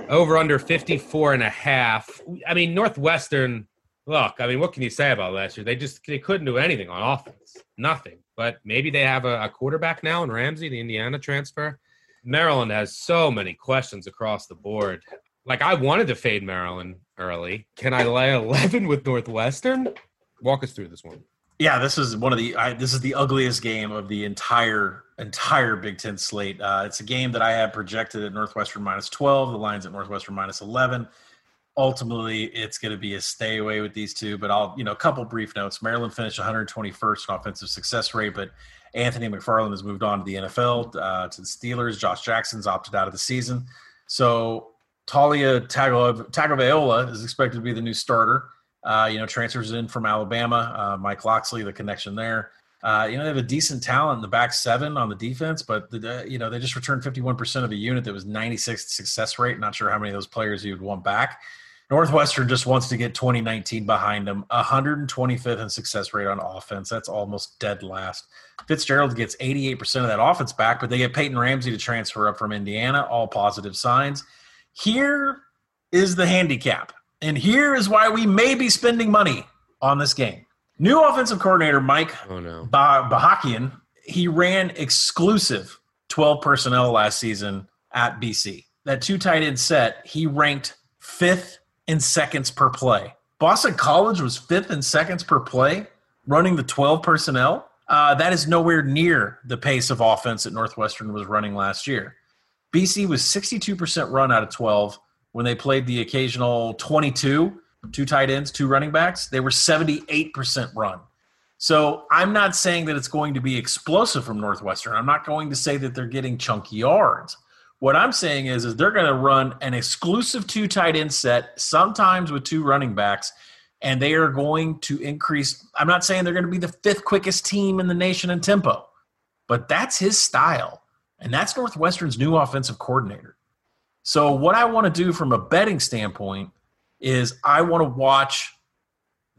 Over under 54 and a half. I mean, Northwestern, look, I mean, what can you say about last year? They just they couldn't do anything on offense. Nothing. But maybe they have a, a quarterback now in Ramsey, the Indiana transfer. Maryland has so many questions across the board like I wanted to fade Maryland early. Can I lay *laughs* 11 with Northwestern? Walk us through this one. Yeah, this is one of the I, this is the ugliest game of the entire entire Big Ten slate. Uh, it's a game that I had projected at Northwestern minus 12. The line's at Northwestern minus 11. Ultimately, it's going to be a stay away with these two. But I'll you know a couple brief notes. Maryland finished 121st in offensive success rate, but Anthony McFarland has moved on to the NFL uh, to the Steelers. Josh Jackson's opted out of the season. So Taulia Tagovailoa is expected to be the new starter. Uh, you know, transfers in from Alabama. Uh, Mike Locksley, the connection there. Uh, you know, they have a decent talent in the back seven on the defense, but the, you know they just returned 51% of a unit that was 96 success rate. Not sure how many of those players you would want back. Northwestern just wants to get 2019 behind them. 125th in success rate on offense. That's almost dead last. Fitzgerald gets 88% of that offense back, but they get Peyton Ramsey to transfer up from Indiana. All positive signs. Here is the handicap. And here is why we may be spending money on this game. New offensive coordinator Mike oh, no. Bajakian, he ran exclusive 12 personnel last season at BC. That two tight end set, he ranked fifth in seconds per play. Boston College was fifth in seconds per play, running the 12 personnel. Uh, that is nowhere near the pace of offense that Northwestern was running last year. BC was 62% run out of 12 when they played the occasional 22, two tight ends, two running backs. They were 78% run. So I'm not saying that it's going to be explosive from Northwestern. I'm not going to say that they're getting chunky yards. What I'm saying is, is they're going to run an exclusive two tight end set, sometimes with two running backs, and they are going to increase. I'm not saying they're going to be the fifth quickest team in the nation in tempo, but that's his style. And that's Northwestern's new offensive coordinator. So, what I want to do from a betting standpoint is I want to watch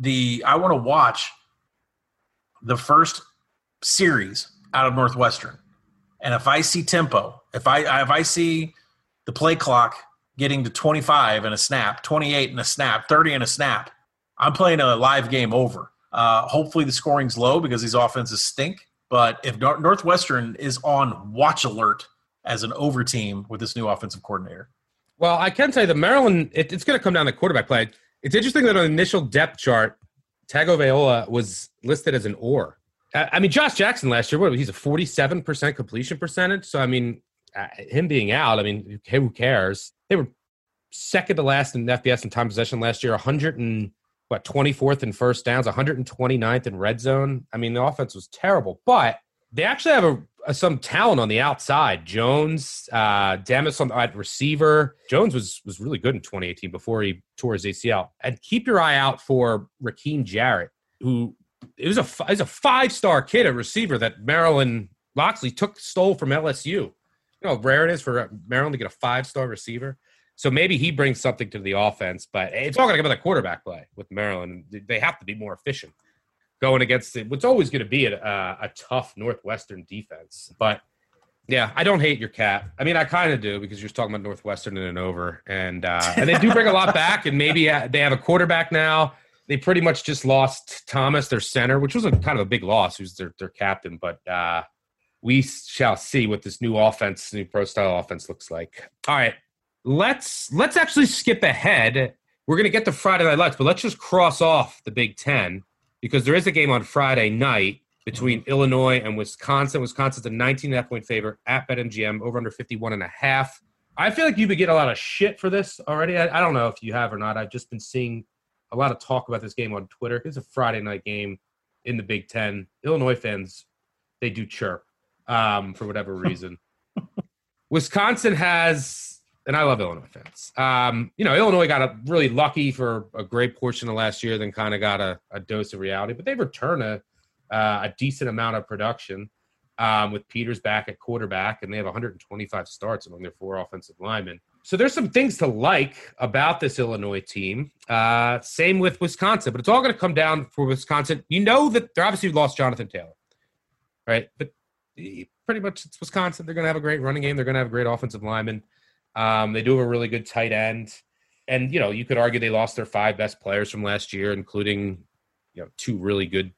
the I want to watch the first series out of Northwestern. And if I see tempo, if I if I see the play clock getting to 25 in a snap, 28 in a snap, 30 in a snap, I'm playing a live game over. Uh, hopefully the scoring's low because these offenses stink. But if Northwestern is on watch alert as an over team with this new offensive coordinator. Well, I can say the Maryland, it, it's going to come down to quarterback play. It's interesting that on the initial depth chart, Tagovailoa was listed as an or. I mean, Josh Jackson last year, what he's a 47% completion percentage. So, I mean, uh, him being out, I mean, who cares? They were second to last in FBS in time possession last year, 100 and what 24th in first downs, 129th in red zone. I mean, the offense was terrible, but they actually have a, a some talent on the outside. Jones, uh, Demus on at receiver. Jones was was really good in 2018 before he tore his ACL. And keep your eye out for Rakim Jarrett, who it was a is a five star kid, a receiver that Maryland Locksley took stole from LSU. You know how rare it is for Maryland to get a five star receiver. So maybe he brings something to the offense, but it's all going to come to the quarterback play with Maryland. They have to be more efficient going against it. What's always going to be a, a, tough Northwestern defense. But Yeah, I don't hate your cat. I mean, I kind of do because you're talking about Northwestern and an over, and uh, and they do bring a lot back, and maybe uh, they have a quarterback now. They pretty much just lost Thomas, their center, which was a kind of a big loss. Who's their their captain, but uh, we shall see what this new offense, new pro style offense, looks like. All right, let's let's actually skip ahead. We're gonna get to Friday Night Lights, but let's just cross off the Big Ten because there is a game on Friday night between Illinois and Wisconsin. Wisconsin's a 19 and a half point favorite at BetMGM over under 51 and a half. I feel like you've been getting a lot of shit for this already. I, I, don't know if you have or not. I've just been seeing a lot of talk about this game on Twitter. It's a Friday night game in the Big Ten. Illinois fans, they do chirp um, for whatever reason. *laughs* Wisconsin has, and I love Illinois fans. Um, you know, Illinois got a, really lucky for a great portion of last year, then kind of got a, a dose of reality. But they've returned a uh, a decent amount of production um, with Peters back at quarterback, and they have 125 starts among their four offensive linemen. So there's some things to like about this Illinois team. Uh, same with Wisconsin, but it's all going to come down for Wisconsin. You know that they're obviously lost Jonathan Taylor, right? But pretty much it's Wisconsin. They're going to have a great running game. They're going to have a great offensive lineman. Um, they do have a really good tight end, and you know you could argue they lost their five best players from last year, including you know two really good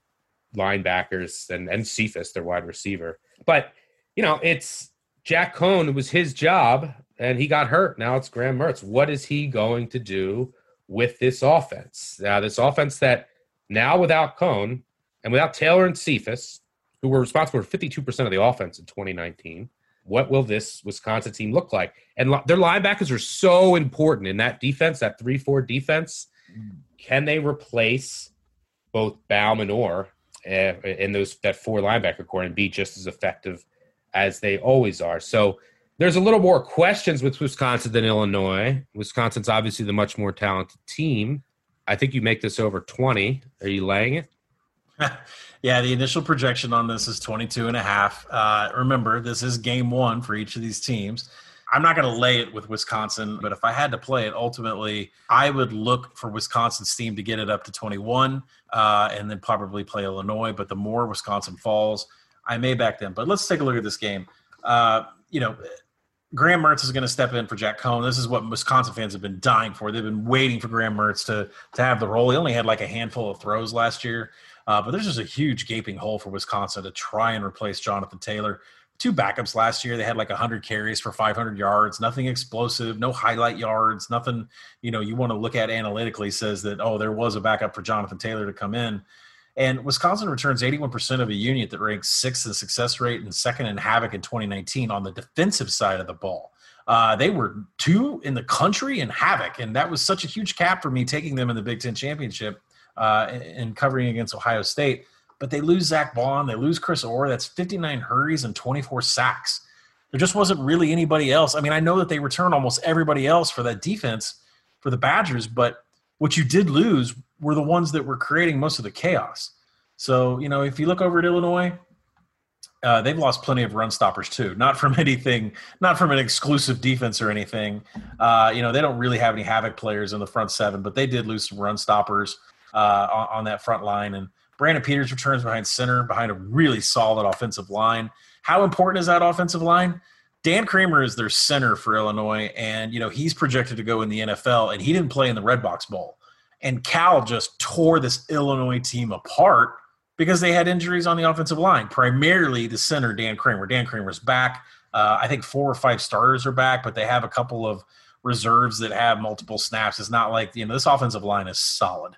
linebackers and and Cephus, their wide receiver. But you know, it's Jack Coan. It was his job, and he got hurt. Now it's Graham Mertz. What is he going to do with this offense? Now, this offense that now without Coan and without Taylor and Cephus, who were responsible for 52% of the offense in 2019, what will this Wisconsin team look like? And their linebackers are so important in that defense, that 3 4 defense. Can they replace both Baun and Orr uh, in those that four linebacker core and be just as effective as they always are. So there's a little more questions with Wisconsin than Illinois. Wisconsin's obviously the much more talented team. I think you make this over 20. Are you laying it? *laughs* yeah, the initial projection on this is 22 and a half. Uh, remember, this is game one for each of these teams. I'm not going to lay it with Wisconsin, but if I had to play it, ultimately, I would look for Wisconsin's team to get it up to 21 uh, and then probably play Illinois. But the more Wisconsin falls, I may back them. But let's take a look at this game. Uh, you know, Graham Mertz is going to step in for Jack Coan. This is what Wisconsin fans have been dying for. They've been waiting for Graham Mertz to to have the role. He only had like a handful of throws last year, uh, but there's just a huge gaping hole for Wisconsin to try and replace Jonathan Taylor two backups last year. They had like 100 carries for 500 yards, nothing explosive, no highlight yards, nothing, you know, you want to look at analytically says that, oh, there was a backup for Jonathan Taylor to come in. And Wisconsin returns 81% of a unit that ranks sixth in success rate and second in havoc in 2019 on the defensive side of the ball. Uh, they were two in the country in havoc, and that was such a huge cap for me taking them in the Big Ten championship uh, and covering against Ohio State but they lose Zach Baun, they lose Chris Orr. That's 59 hurries and 24 sacks. There just wasn't really anybody else. I mean, I know that they return almost everybody else for that defense for the Badgers, but what you did lose were the ones that were creating most of the chaos. So, you know, if you look over at Illinois, uh, they've lost plenty of run stoppers too. Not from *laughs* anything, not from an exclusive defense or anything. Uh, you know, they don't really have any havoc players in the front seven, but they did lose some run stoppers uh, on, that front line. And Brandon Peters returns behind center, behind a really solid offensive line. How important is that offensive line? Dan Kramer is their center for Illinois, and you know he's projected to go in the NFL, and he didn't play in the Redbox Bowl. And Cal just tore this Illinois team apart because they had injuries on the offensive line, primarily the center Dan Kramer. Dan Kramer's back. Uh, I think four or five starters are back, but they have a couple of reserves that have multiple snaps. It's not like you know this offensive line is solid.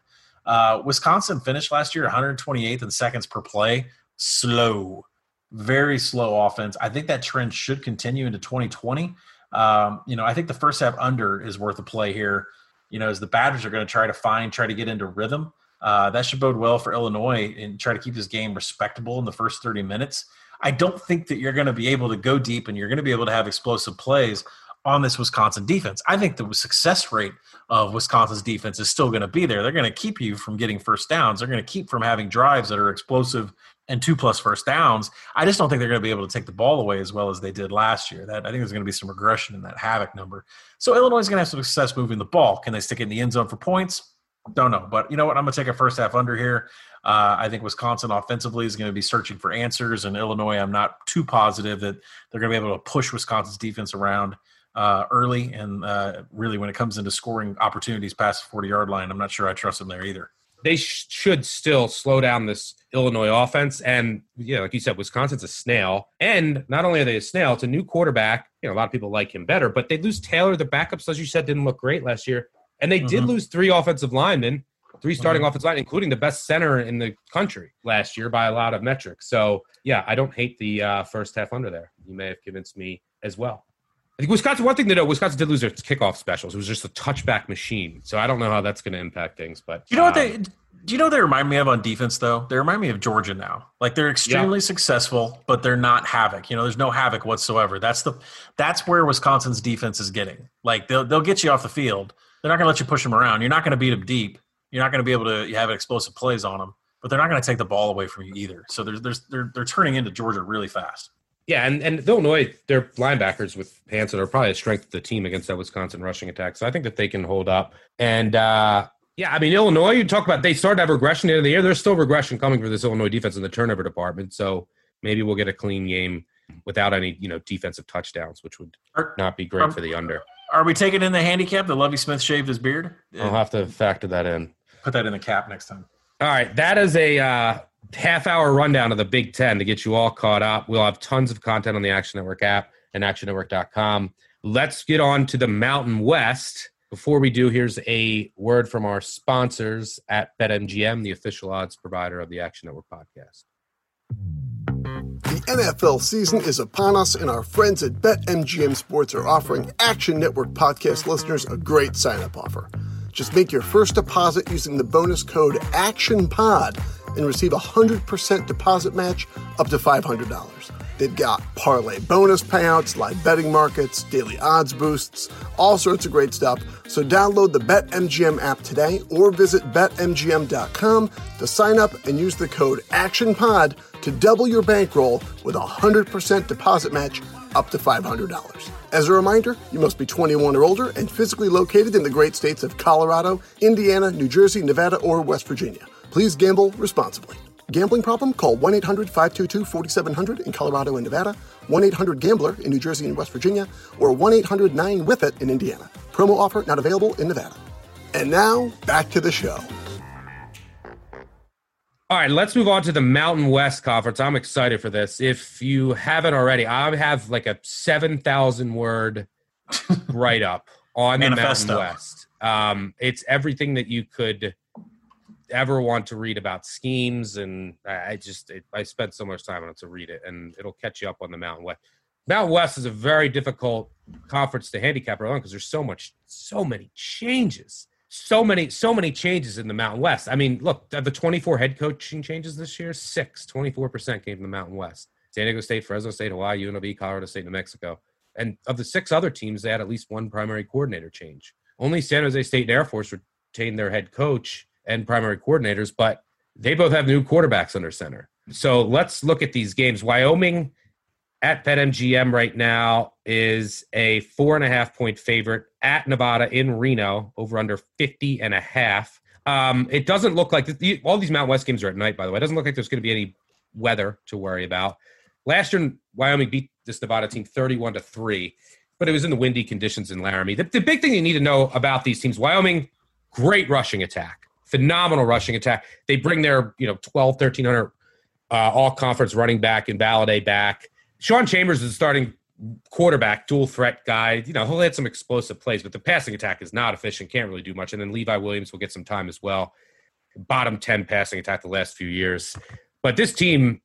Uh, Wisconsin finished last year 128th in seconds per play. Slow, very slow offense. I think that trend should continue into 2020. Um, you know, I think the first half under is worth a play here. You know, as the Badgers are going to try to find, try to get into rhythm. Uh, that should bode well for Illinois and try to keep this game respectable in the first 30 minutes. I don't think that you're going to be able to go deep and you're going to be able to have explosive plays on this Wisconsin defense. I think the success rate of Wisconsin's defense is still going to be there. They're going to keep you from getting first downs. They're going to keep from having drives that are explosive and two plus first downs. I just don't think they're going to be able to take the ball away as well as they did last year. That I think there's going to be some regression in that havoc number. So Illinois is going to have some success moving the ball. Can they stick it in the end zone for points? Don't know, but you know what? I'm going to take a first half under here. Uh, I think Wisconsin offensively is going to be searching for answers, and Illinois, I'm not too positive that they're going to be able to push Wisconsin's defense around uh, early. And uh, really, when it comes into scoring opportunities past the 40 yard line, I'm not sure I trust them there either. They sh- should still slow down this Illinois offense. And, yeah, like you said, Wisconsin's a snail. And not only are they a snail, it's a new quarterback. You know, a lot of people like him better, but they lose Taylor. The backups, as you said, didn't look great last year. And they mm-hmm. did lose three offensive linemen, three starting mm-hmm. offensive line, including the best center in the country last year by a lot of metrics. So, yeah, I don't hate the uh, first half under there. You may have convinced me as well. I think Wisconsin. One thing to know: Wisconsin did lose their kickoff specials. It was just a touchback machine. So I don't know how that's going to impact things. But you know um, what they? Do you know they remind me of on defense though? They remind me of Georgia now. Like they're extremely yeah. successful, but they're not havoc. You know, there's no havoc whatsoever. That's the that's where Wisconsin's defense is getting. Like they'll they'll get you off the field. They're not going to let you push them around. You're not going to beat them deep. You're not going to be able to have explosive plays on them. But they're not going to take the ball away from you either. So there's there's they're they're turning into Georgia really fast. Yeah, and, and Illinois, their linebackers with Hansen are probably a strength of the team against that Wisconsin rushing attack. So I think that they can hold up. And uh, yeah, I mean Illinois, you talk about they started to have regression the end of the year. There's still regression coming for this Illinois defense in the turnover department. So maybe we'll get a clean game without any, you know, defensive touchdowns, which would not be great for the under. Are we taking in the handicap that Lovie Smith shaved his beard? I'll have to factor that in. Put that in the cap next time. All right, that is a uh, half hour rundown of the Big Ten to get you all caught up. We'll have tons of content on the Action Network app and actionnetwork.com. Let's get on to the Mountain West. Before we do, here's a word from our sponsors at BetMGM, the official odds provider of the Action Network podcast. The NFL season is upon us, and our friends at BetMGM Sports are offering Action Network podcast listeners a great sign up offer. Just make your first deposit using the bonus code ACTIONPOD and receive a 100% deposit match up to $500. They've got parlay bonus payouts, live betting markets, daily odds boosts, all sorts of great stuff. So download the BetMGM app today or visit betmgm.com to sign up and use the code ACTIONPOD to double your bankroll with a 100% deposit match up to $500. As a reminder, you must be 21 or older and physically located in the great states of Colorado, Indiana, New Jersey, Nevada, or West Virginia. Please gamble responsibly. Gambling problem? Call 1 800 522 4700 in Colorado and Nevada, 1 800 Gambler in New Jersey and West Virginia, or 1 800 9 with it in Indiana. Promo offer not available in Nevada. And now, back to the show. All right, let's move on to the Mountain West Conference. I'm excited for this. If you haven't already, I have like a 7,000 word *laughs* write up on the Mountain West. Um, it's everything that you could ever want to read about schemes, and I just it, I spent so much time on it to read it, and it'll catch you up on the Mountain West. Mountain West is a very difficult conference to handicap on because there's so much, so many changes, so many, so many changes in the Mountain West. I mean, look, the 24 head coaching changes this year, six, 24% came from the Mountain West. San Diego State, Fresno State, Hawaii, UNLV, Colorado State, New Mexico. And of the six other teams, they had at least one primary coordinator change. Only San Jose State and Air Force retained their head coach and primary coordinators, but they both have new quarterbacks under center. So let's look at these games. Wyoming at BetMGM right now is a four and a half point favorite at Nevada in Reno, over under 50 and a half. Um, it doesn't look like all these Mount West games are at night, by the way. It doesn't look like there's going to be any weather to worry about. Last year, Wyoming beat this Nevada team 31 to 3, but it was in the windy conditions in Laramie. The, the big thing you need to know about these teams Wyoming, great rushing attack phenomenal rushing attack. They bring their, you know, 12, 1300 uh, all conference running back and Valladay back. Sean Chambers is starting quarterback, dual threat guy. You know, he'll hit some explosive plays, but the passing attack is not efficient, can't really do much. And then Levi Williams will get some time as well. Bottom 10 passing attack the last few years. But this team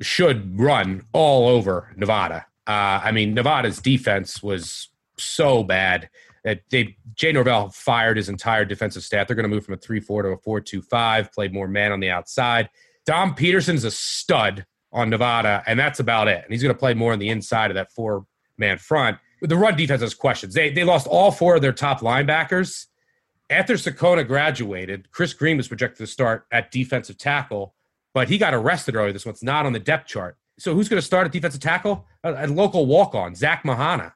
should run all over Nevada. Uh, I mean, Nevada's defense was so bad Uh, they Jay Norvell fired his entire defensive staff. They're going to move from a three-four to a four-two-five. Play more man on the outside. Dom Peterson's a stud on Nevada, and that's about it. And he's going to play more on the inside of that four-man front. The run defense has questions. They they lost all four of their top linebackers. After Sakona graduated, Chris Green was projected to start at defensive tackle, but he got arrested earlier this month. not on the depth chart. So who's going to start at defensive tackle? A, a local walk-on, Zach Mahana.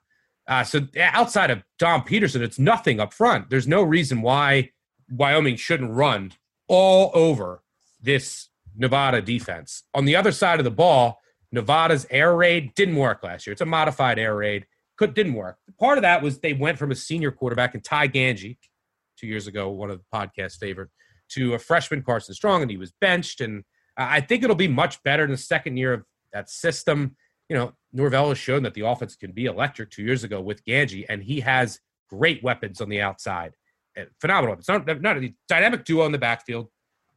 Uh, so outside of Dom Peterson, it's nothing up front. There's no reason why Wyoming shouldn't run all over this Nevada defense. On the other side of the ball, Nevada's air raid didn't work last year. It's a modified air raid. Could didn't work. Part of that was they went from a senior quarterback in Ty Gangi two years ago, one of the podcast favorite, to a freshman Carson Strong, and he was benched. And I think it'll be much better in the second year of that system. You know, Norvell has shown that the offense can be electric two years ago with Gangi, and he has great weapons on the outside. Phenomenal weapons. Not, not a dynamic duo in the backfield,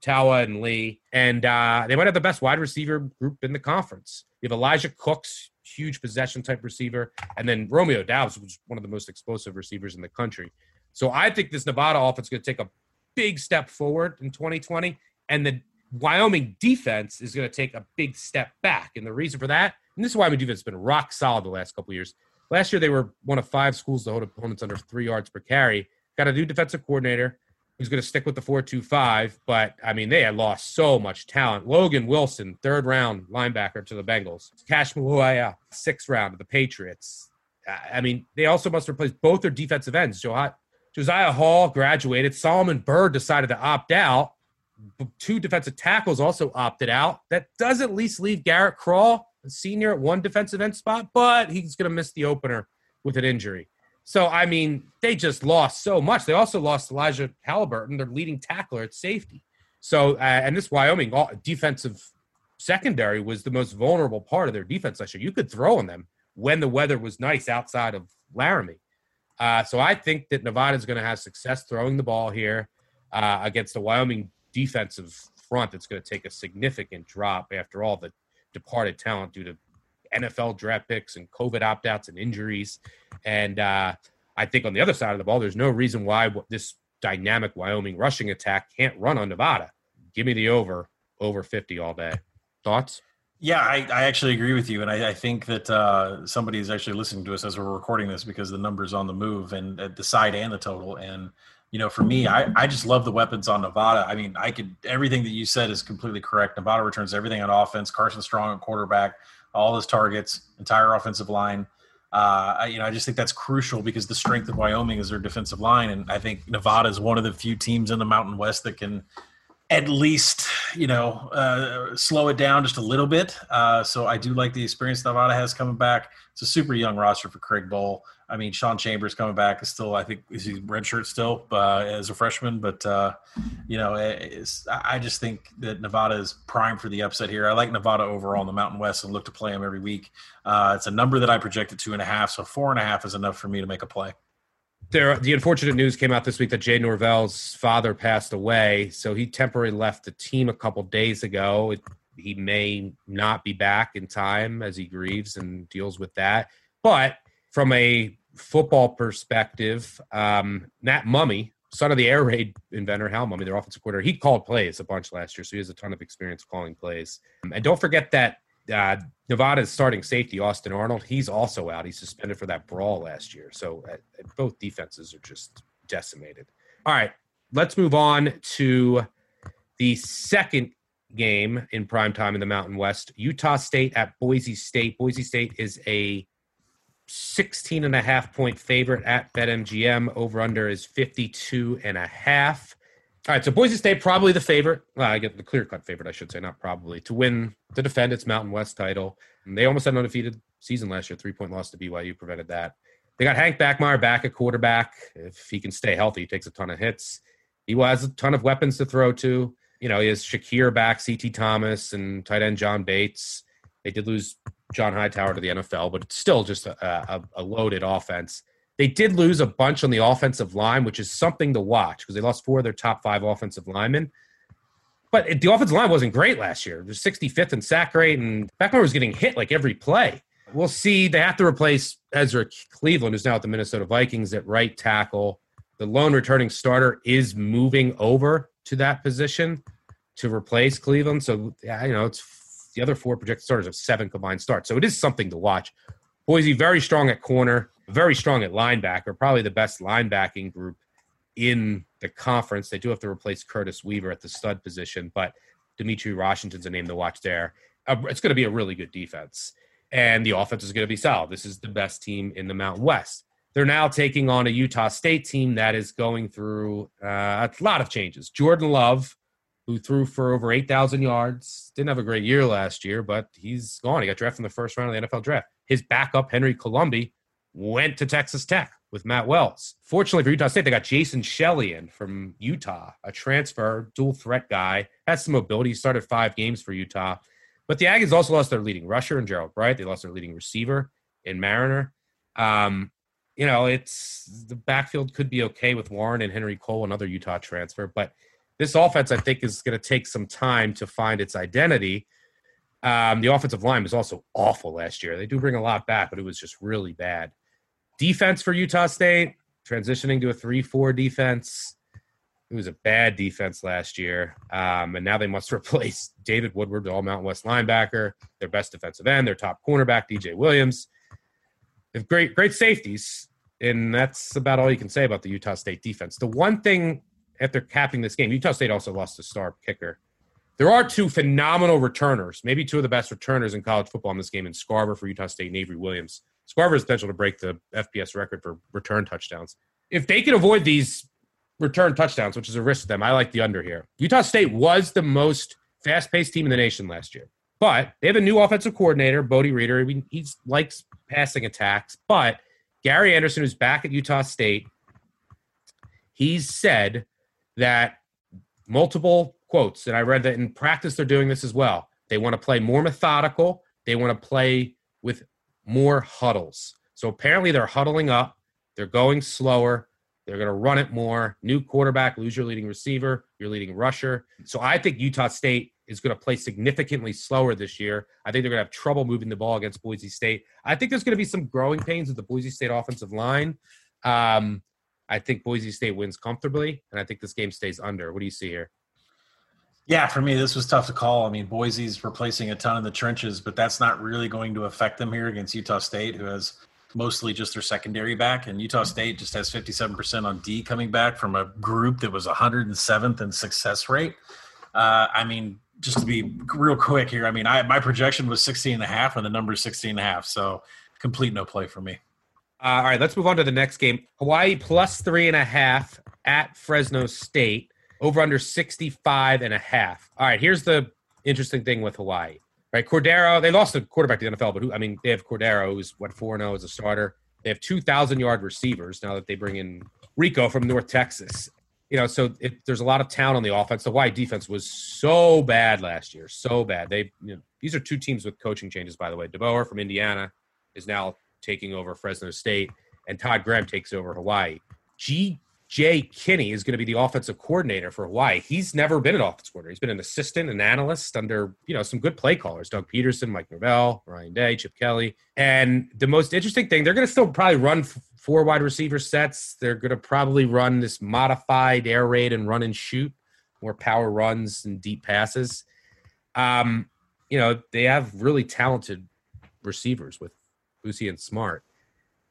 Taua and Lee. And uh, they might have the best wide receiver group in the conference. You have Elijah Cooks, huge possession type receiver, and then Romeo Doubs, which is one of the most explosive receivers in the country. So I think this Nevada offense is going to take a big step forward in 2020, and the Wyoming defense is going to take a big step back. And the reason for that, and this is why Wyoming defense has been rock solid the last couple years. Last year they were one of five schools to hold opponents under three yards per carry. Got a new defensive coordinator who's going to stick with the four-two-five. But I mean, they had lost so much talent. Logan Wilson, third round linebacker to the Bengals. Cassh Maluia, sixth round to the Patriots. I mean, they also must replace both their defensive ends. Josiah Hall graduated. Solomon Byrd decided to opt out. Two defensive tackles also opted out. That does at least leave Garrett Crall, senior, at one defensive end spot, but he's going to miss the opener with an injury. So, I mean, they just lost so much. They also lost Elijah Halliburton, their leading tackler at safety. So, uh, and this Wyoming defensive secondary was the most vulnerable part of their defense last year. You could throw on them when the weather was nice outside of Laramie. Uh, so I think that Nevada is going to have success throwing the ball here uh, against the Wyoming defensive front that's going to take a significant drop after all the departed talent due to NFL draft picks and COVID opt outs and injuries. And uh, I think on the other side of the ball, there's no reason why this dynamic Wyoming rushing attack can't run on Nevada. Give me the over, over 50 all day. Thoughts? Yeah, I, I actually agree with you. And I, I think that uh, somebody is actually listening to us as we're recording this because the numbers on the move and uh, the side and the total. And, you know, for me, I, I just love the weapons on Nevada. I mean, I could, everything that you said is completely correct. Nevada returns everything on offense. Carson Strong at quarterback all his targets, entire offensive line. Uh, you know, I just think that's crucial because the strength of Wyoming is their defensive line, and I think Nevada is one of the few teams in the Mountain West that can at least you know uh, slow it down just a little bit. Uh, so I do like the experience Nevada has coming back. It's a super young roster for Craig Bohl. I mean, Sean Chambers coming back is still, I think, is he redshirt still uh, as a freshman? But uh, you know, I just think that Nevada is primed for the upset here. I like Nevada overall in the Mountain West and look to play them every week. Uh, it's a number that I projected two and a half, so four and a half is enough for me to make a play. There, the unfortunate news came out this week that Jay Norvell's father passed away, so he temporarily left the team a couple days ago. It, he may not be back in time as he grieves and deals with that. But from a football perspective, um, Matt Mumme, son of the air raid inventor, Hal Mumme, their offensive coordinator, he called plays a bunch last year, so he has a ton of experience calling plays. And don't forget that uh, Nevada's starting safety, Austin Arnold, he's also out. He's suspended for that brawl last year. So uh, both defenses are just decimated. All right, let's move on to the second game in prime time in the Mountain West. Utah State at Boise State. Boise State is a 16 and a half point favorite at BetMGM. Over under is 52 and a half. All right, so Boise State probably the favorite. Well, I get the clear cut favorite, I should say, not probably, to win to defend its Mountain West title. And they almost had an undefeated season last year. Three point loss to BYU prevented that. They got Hank Bachmeier back at quarterback. If he can stay healthy, he takes a ton of hits. He has a ton of weapons to throw to. You know, he has Shakir back, CT Thomas, and tight end John Bates. They did lose John Hightower to the NFL, but it's still just a, a, a loaded offense. They did lose a bunch on the offensive line, which is something to watch because they lost four of their top five offensive linemen. But the offensive line wasn't great last year. They're 65th in sack rate, and Bachmeier was getting hit like every play. We'll see. They have to replace Ezra Cleveland, who's now at the Minnesota Vikings at right tackle. The lone returning starter is moving over to that position to replace Cleveland. So, yeah, you know, it's the other four projected starters have seven combined starts. So it is something to watch. Boise very strong at corner, very strong at linebacker, probably the best linebacking group in the conference. They do have to replace Curtis Weaver at the stud position, but Demetri Washington's a name to watch there. Uh, it's going to be a really good defense, and the offense is going to be solid. This is the best team in the Mountain West. they're now taking on a Utah State team that is going through uh, a lot of changes. Jordan Love, who threw for over 8,000 yards, didn't have a great year last year, but he's gone. He got drafted in the first round of the NFL draft. His backup, Henry Colombi, went to Texas Tech with Matt Wells. Fortunately for Utah State, they got Jason Shelley in from Utah, a transfer, dual threat guy, has some mobility. Started five games for Utah. But the Aggies also lost their leading rusher in Gerald Bright. They lost their leading receiver in Mariner. Um, you know, it's the backfield could be okay with Warren and Henry Cole, another Utah transfer, but this offense, I think, is going to take some time to find its identity. Um, the offensive line was also awful last year. They do bring a lot back, but it was just really bad. Defense for Utah State, transitioning to a 3 4 defense. It was a bad defense last year. Um, and now they must *laughs* replace David Woodward, the all Mountain West linebacker, their best defensive end, their top cornerback, DJ Williams. They have great, great safeties. And that's about all you can say about the Utah State defense. The one thing after capping this game, Utah State also lost a star kicker. There are two phenomenal returners, maybe two of the best returners in college football in this game in Scarver for Utah State and Avery Williams. Scarver potential to break the FBS record for return touchdowns. If they can avoid these return touchdowns, which is a risk to them, I like the under here. Utah State was the most fast paced team in the nation last year, but they have a new offensive coordinator, Bodie Reeder. I mean, he likes passing attacks, but Gary Anderson, who's back at Utah State, he's said that multiple quotes, and I read that in practice they're doing this as well. They want to play more methodical. They want to play with more huddles. So apparently they're huddling up. They're going slower. They're going to run it more. New quarterback, lose your leading receiver, your leading rusher. So I think Utah State is going to play significantly slower this year. I think they're going to have trouble moving the ball against Boise State. I think there's going to be some growing pains with the Boise State offensive line. Um, I think Boise State wins comfortably, and I think this game stays under. What do you see here? Yeah, for me, this was tough to call. I mean, Boise's replacing a ton in the trenches, but that's not really going to affect them here against Utah State, who has mostly just their secondary back. And Utah State just has 57% on D coming back from a group that was 107th in success rate. Uh, I mean, just to be real quick here, I mean, I, my projection was 16 and a half, and the number is 16 and a half. So complete no play for me. Uh, all right, let's move on to the next game. Hawaii plus three and a half at Fresno State, over under 65 and a half. All right, here's the interesting thing with Hawaii. Right, Cordeiro, they lost a quarterback to the NFL, but who, I mean, they have Cordeiro, who's what 4 0 as a starter. They have 2,000 yard receivers now that they bring in Rico from North Texas. You know, so it, there's a lot of talent on the offense. The Hawaii defense was so bad last year, so bad. They, you know, these are two teams with coaching changes, by the way. DeBoer from Indiana is now taking over Fresno State, and Todd Graham takes over Hawaii. G.J. Kinney is going to be the offensive coordinator for Hawaii. He's never been an offensive coordinator. He's been an assistant, an analyst under you know some good play callers: Doug Pederson, Mike Norvell, Ryan Day, Chip Kelly. And the most interesting thing, they're going to still probably run four wide receiver sets. They're going to probably run this modified air raid and run and shoot, more power runs and deep passes. Um, you know, they have really talented receivers with Boosie and Smart.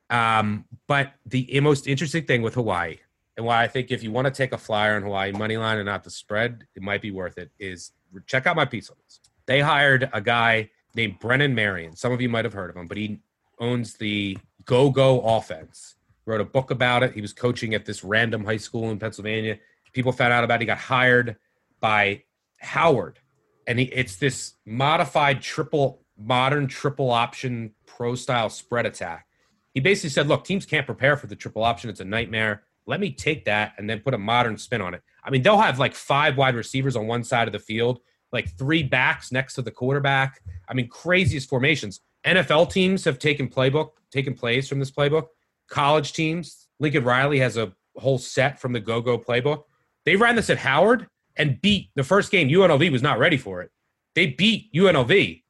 Um, but the most interesting thing with Hawaii, and why I think if you want to take a flyer on Hawaii money line and not the spread, it might be worth it. Is check out my piece on this. They hired a guy named Brennan Marion. Some of you might have heard of him, but he owns the Go Go Offense. Wrote a book about it. He was coaching at this random high school in Pennsylvania. People found out about it. He got hired by Howard, and he, it's this modified triple modern triple option pro style spread attack. He basically said, look, teams can't prepare for the triple option. It's a nightmare. Let me take that and then put a modern spin on it. I mean, they'll have like five wide receivers on one side of the field, like three backs next to the quarterback. I mean, craziest formations. NFL teams have taken playbook, taken plays from this playbook. College teams, Lincoln Riley has a whole set from the go-go playbook. They ran this at Howard and beat the first game. UNLV was not ready for it. They beat UNLV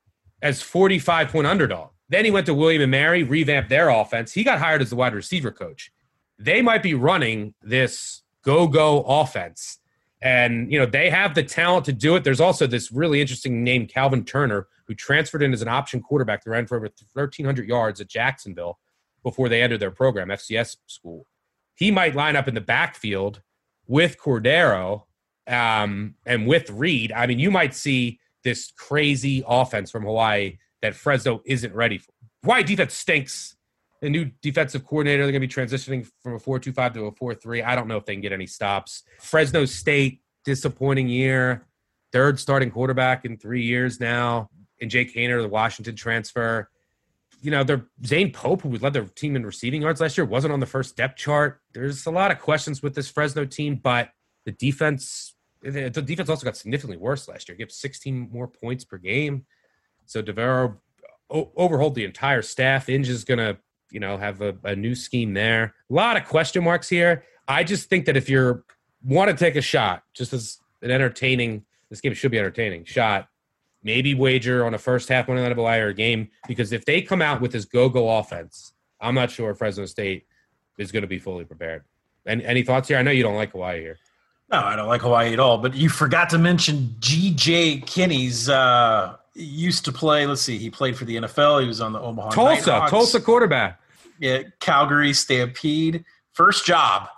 as 45 point underdog. Then he went to William and Mary, revamped their offense. He got hired as the wide receiver coach. They might be running this go go offense. And, you know, they have the talent to do it. There's also this really interesting name, Calvin Turner, who transferred in as an option quarterback. They ran for over 1,300 yards at Jacksonville before they entered their program, FCS school. He might line up in the backfield with Cordeiro um, and with Reed. I mean, you might see this crazy offense from Hawaii that Fresno isn't ready for. Hawaii defense stinks. a new defensive coordinator. They're going to be transitioning from a 4-2-5 to a 4-3. I don't know if they can get any stops. Fresno State, disappointing year. Third starting quarterback in three years now. And Jake Haener, the Washington transfer. You know, their Zane Pope, who led their team in receiving yards last year, wasn't on the first depth chart. There's a lot of questions with this Fresno team, but the defense, the defense also got significantly worse last year. Gave 16 more points per game. So Devereaux overhauled the entire staff. Inge is going to you know, have a, a new scheme there. A lot of question marks here. I just think that if you're want to take a shot, just as an entertaining, this game should be entertaining shot. Maybe wager on a first half out of a liar game because if they come out with this go-go offense, I'm not sure Fresno State is going to be fully prepared. Any, any thoughts here? I know you don't like Hawaii here. No, I don't like Hawaii at all. But you forgot to mention G.J. Kinney's uh, used to play. Let's see, he played for the NFL. He was on the Omaha Tulsa, Nighthawks. Tulsa quarterback yeah, Calgary Stampede. First job,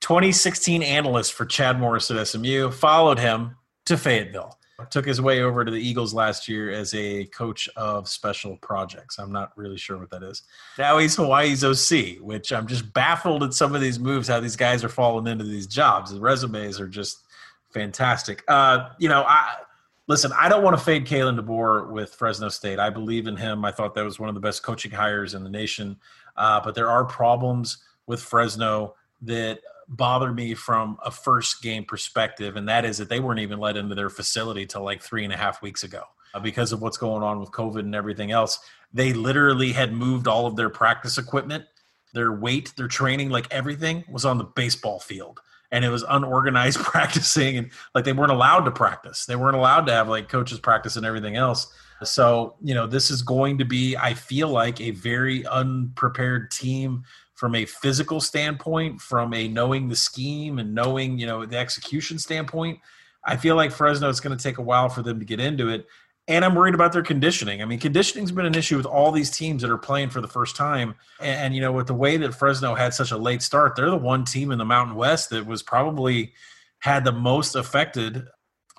2016 analyst for Chad Morris at SMU. Followed him to Fayetteville. Took his way over to the Eagles last year as a coach of special projects. I'm not really sure what that is. Now he's Hawaii's OC, which I'm just baffled at some of these moves, how these guys are falling into these jobs. The resumes are just fantastic. Uh, you know, I listen, I don't want to fade Kalen DeBoer with Fresno State. I believe in him. I thought that was one of the best coaching hires in the nation. Uh, but there are problems with Fresno that bother me from a first game perspective, and that is that they weren't even let into their facility till like three and a half weeks ago uh, because of what's going on with COVID and everything else. They literally had moved all of their practice equipment, their weight, their training, like everything was on the baseball field. And it was unorganized *laughs* practicing, and like they weren't allowed to practice. They weren't allowed to have like coaches practice and everything else. So, you know, this is going to be, I feel like, a very unprepared team from a physical standpoint, from a knowing the scheme and knowing, you know, the execution standpoint. I feel like Fresno is going to take a while for them to get into it. And I'm worried about their conditioning. I mean, conditioning's been an issue with all these teams that are playing for the first time. And, and, you know, with the way that Fresno had such a late start, they're the one team in the Mountain West that was probably had the most affected,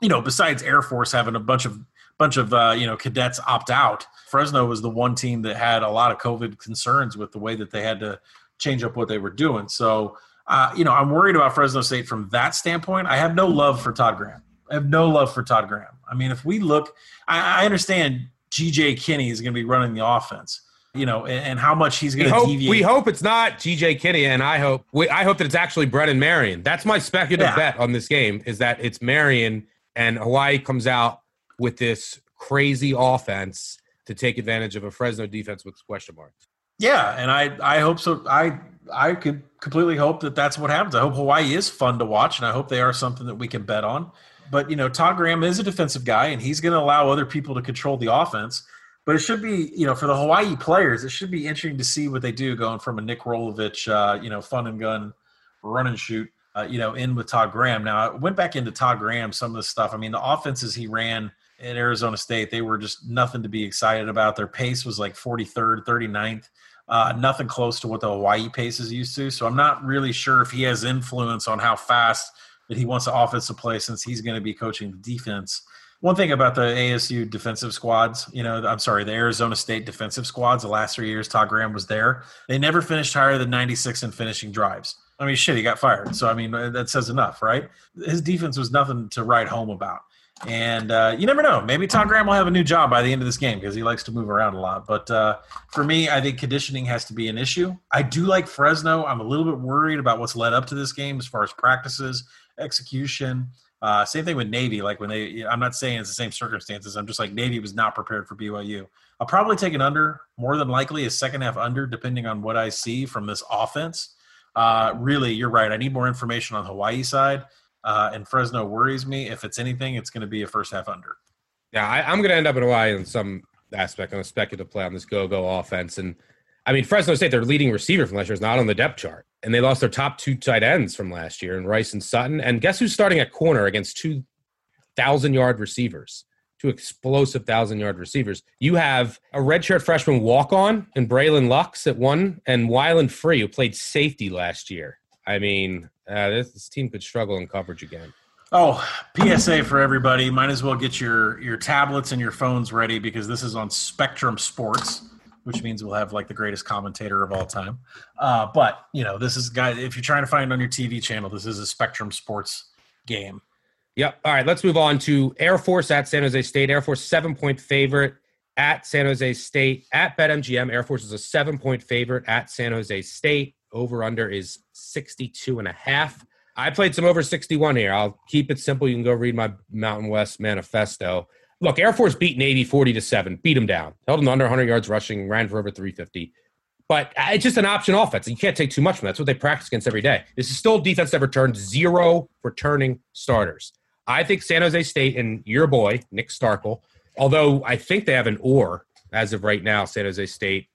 you know, besides Air Force having a bunch of bunch of uh, you know cadets opt out. Fresno was the one team that had a lot of COVID concerns with the way that they had to change up what they were doing. So uh, you know, I'm worried about Fresno State from that standpoint. I have no love for Todd Graham. I have no love for Todd Graham. I mean, if we look, I, I understand G.J. Kinney is going to be running the offense you know, and, and how much he's going to deviate. We hope it's not G.J. Kinney, and I hope we, I hope that it's actually Brennan Marion. That's my speculative yeah. bet on this game is that it's Marion and Hawaii comes out with this crazy offense to take advantage of a Fresno defense with question marks. Yeah, and I I hope so. I I could completely hope that that's what happens. I hope Hawaii is fun to watch, and I hope they are something that we can bet on. But you know, Todd Graham is a defensive guy, and he's going to allow other people to control the offense. But it should be, you know, for the Hawaii players, it should be interesting to see what they do going from a Nick Rolovich, uh, you know, fun and gun, run and shoot, uh, you know, in with Todd Graham. Now, I went back into Todd Graham, some of the stuff. I mean, the offenses he ran – in Arizona State, they were just nothing to be excited about. Their pace was like 43rd, 39th, uh, nothing close to what the Hawaii pace is used to. So I'm not really sure if he has influence on how fast that he wants the offense to play since he's going to be coaching the defense. One thing about the ASU defensive squads, you know, I'm sorry, the Arizona State defensive squads, the last three years Todd Graham was there, they never finished higher than 96 in finishing drives. I mean, shit, he got fired. So, I mean, that says enough, right? His defense was nothing to write home about. And uh, you never know. Maybe Tom Graham will have a new job by the end of this game because he likes to move around a lot. But uh, for me, I think conditioning has to be an issue. I do like Fresno. I'm a little bit worried about what's led up to this game as far as practices, execution. Uh, same thing with Navy. Like when they, I'm not saying it's the same circumstances. I'm just like Navy was not prepared for BYU. I'll probably take an under, more than likely a second half under, depending on what I see from this offense. Uh, really, you're right. I need more information on the Hawaii side uh, and Fresno worries me. If it's anything, it's going to be a first half under. Yeah, I, am going to end up in Hawaii in some aspect on a speculative play on this go go offense. And I mean, Fresno State, their leading receiver from last year is not on the depth chart. And they lost their top two tight ends from last year in Rice and Sutton. And guess who's starting at corner against two thousand yard receivers? Two explosive thousand yard receivers. You have a redshirt freshman walk on and Braylon Lux at one, and Wylan Free, who played safety last year. I mean, uh, this, this team could struggle in coverage again. Oh, PSA for everybody. Might as well get your your tablets and your phones ready because this is on Spectrum Sports. which means we'll have like the greatest commentator of all time. Uh, but you know, this is guys. If you're trying to find on your TV channel, this is a Spectrum Sports game. Yep. All right, let's move on to Air Force at San Jose State. Air Force seven point favorite at San Jose State at BetMGM. Air Force is a seven point favorite at San Jose State. Over under is 62 and a half. I played some over 61 here. I'll keep it simple. You can go read my Mountain West manifesto. Look, Air Force beat Navy 40 to 7, beat them down, held them under 100 yards rushing, ran for over 350. But uh, it's just an option offense. You can't take too much from that. That's what they practice against every day. This is still defense that returned zero returning starters. I think San Jose State and your boy, Nick Starkel, although I think they have an or as of right now, San Jose State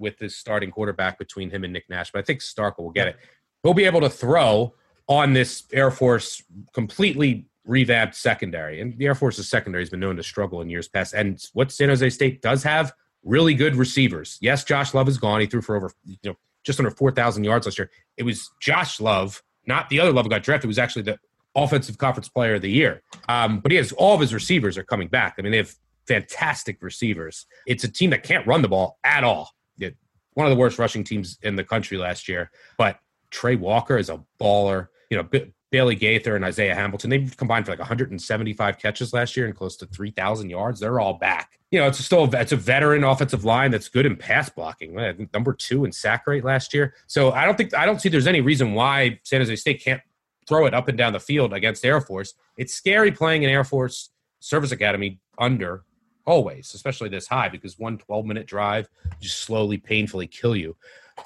with this starting quarterback between him and Nick Nash. But I think Starkel will get it. He'll be able to throw on this Air Force completely revamped secondary. And the Air Force's secondary has been known to struggle in years past. And what San Jose State does have really good receivers. Yes, Josh Love is gone. He threw for over, you know, just under 4,000 yards last year. It was Josh Love, not the other Love who got drafted. It was actually the offensive conference player of the year. Um, but he has all of his receivers are coming back. I mean, they have fantastic receivers. It's a team that can't run the ball at all. It, one of the worst rushing teams in the country last year. But Tre Walker is a baller you know, B- Bailey Gaither and Isaiah Hamilton, they've combined for like 175 catches last year and close to 3,000 yards. They're all back. You know, it's still it's a veteran offensive line that's good in pass blocking. Number two in sack rate last year. So I don't think I don't see there's any reason why San Jose State can't throw it up and down the field against Air Force. It's scary playing an Air Force Service Academy under always, especially this high, because one 12 minute drive just slowly, painfully kill you.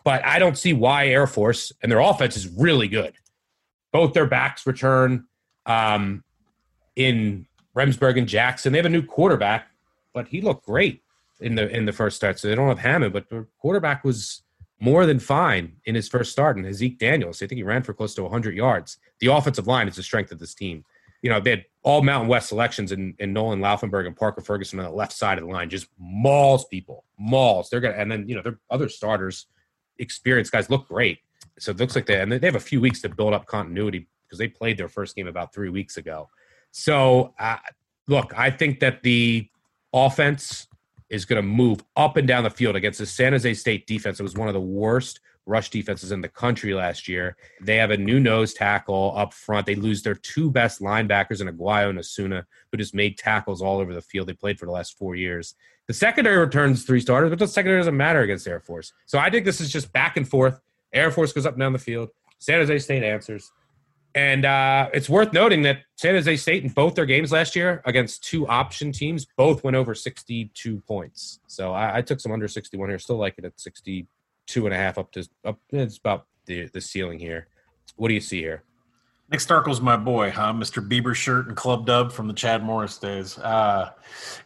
But I don't see why Air Force and their offense is really good both their backs return um, in Remsberg and Jackson. They have a new quarterback, but he looked great in the in the first start. So they don't have Hammond, but the quarterback was more than fine in his first start. And Haaziq Daniels, I think he ran for close to 100 yards. The offensive line is the strength of this team. You know, they had all Mountain West selections in, in Nolan Laufenberg and Parker Ferguson on the left side of the line, just mauls people, mauls. They're gonna, and then you know their other starters, experienced guys look great so it looks like they and they have a few weeks to build up continuity because they played their first game about three weeks ago. So uh, look, I think that the offense is going to move up and down the field against the San Jose State defense. It was one of the worst rush defenses in the country last year. They have a new nose tackle up front. They lose their two best linebackers in Aguayo and Asuna, who just made tackles all over the field. They played for the last four years. The secondary returns three starters, but the secondary doesn't matter against Air Force. So I think this is just back and forth. Air Force goes up and down the field. San Jose State answers. And uh, it's worth noting that San Jose State in both their games last year against two option teams both went over 62 points. So I, I took some under 61 here. Still like it at 62 and a half up to up. It's about the, the ceiling here. What do you see here? Nick Starkel's my boy, huh? Mr. Bieber shirt and club dub from the Chad Morris days. Uh,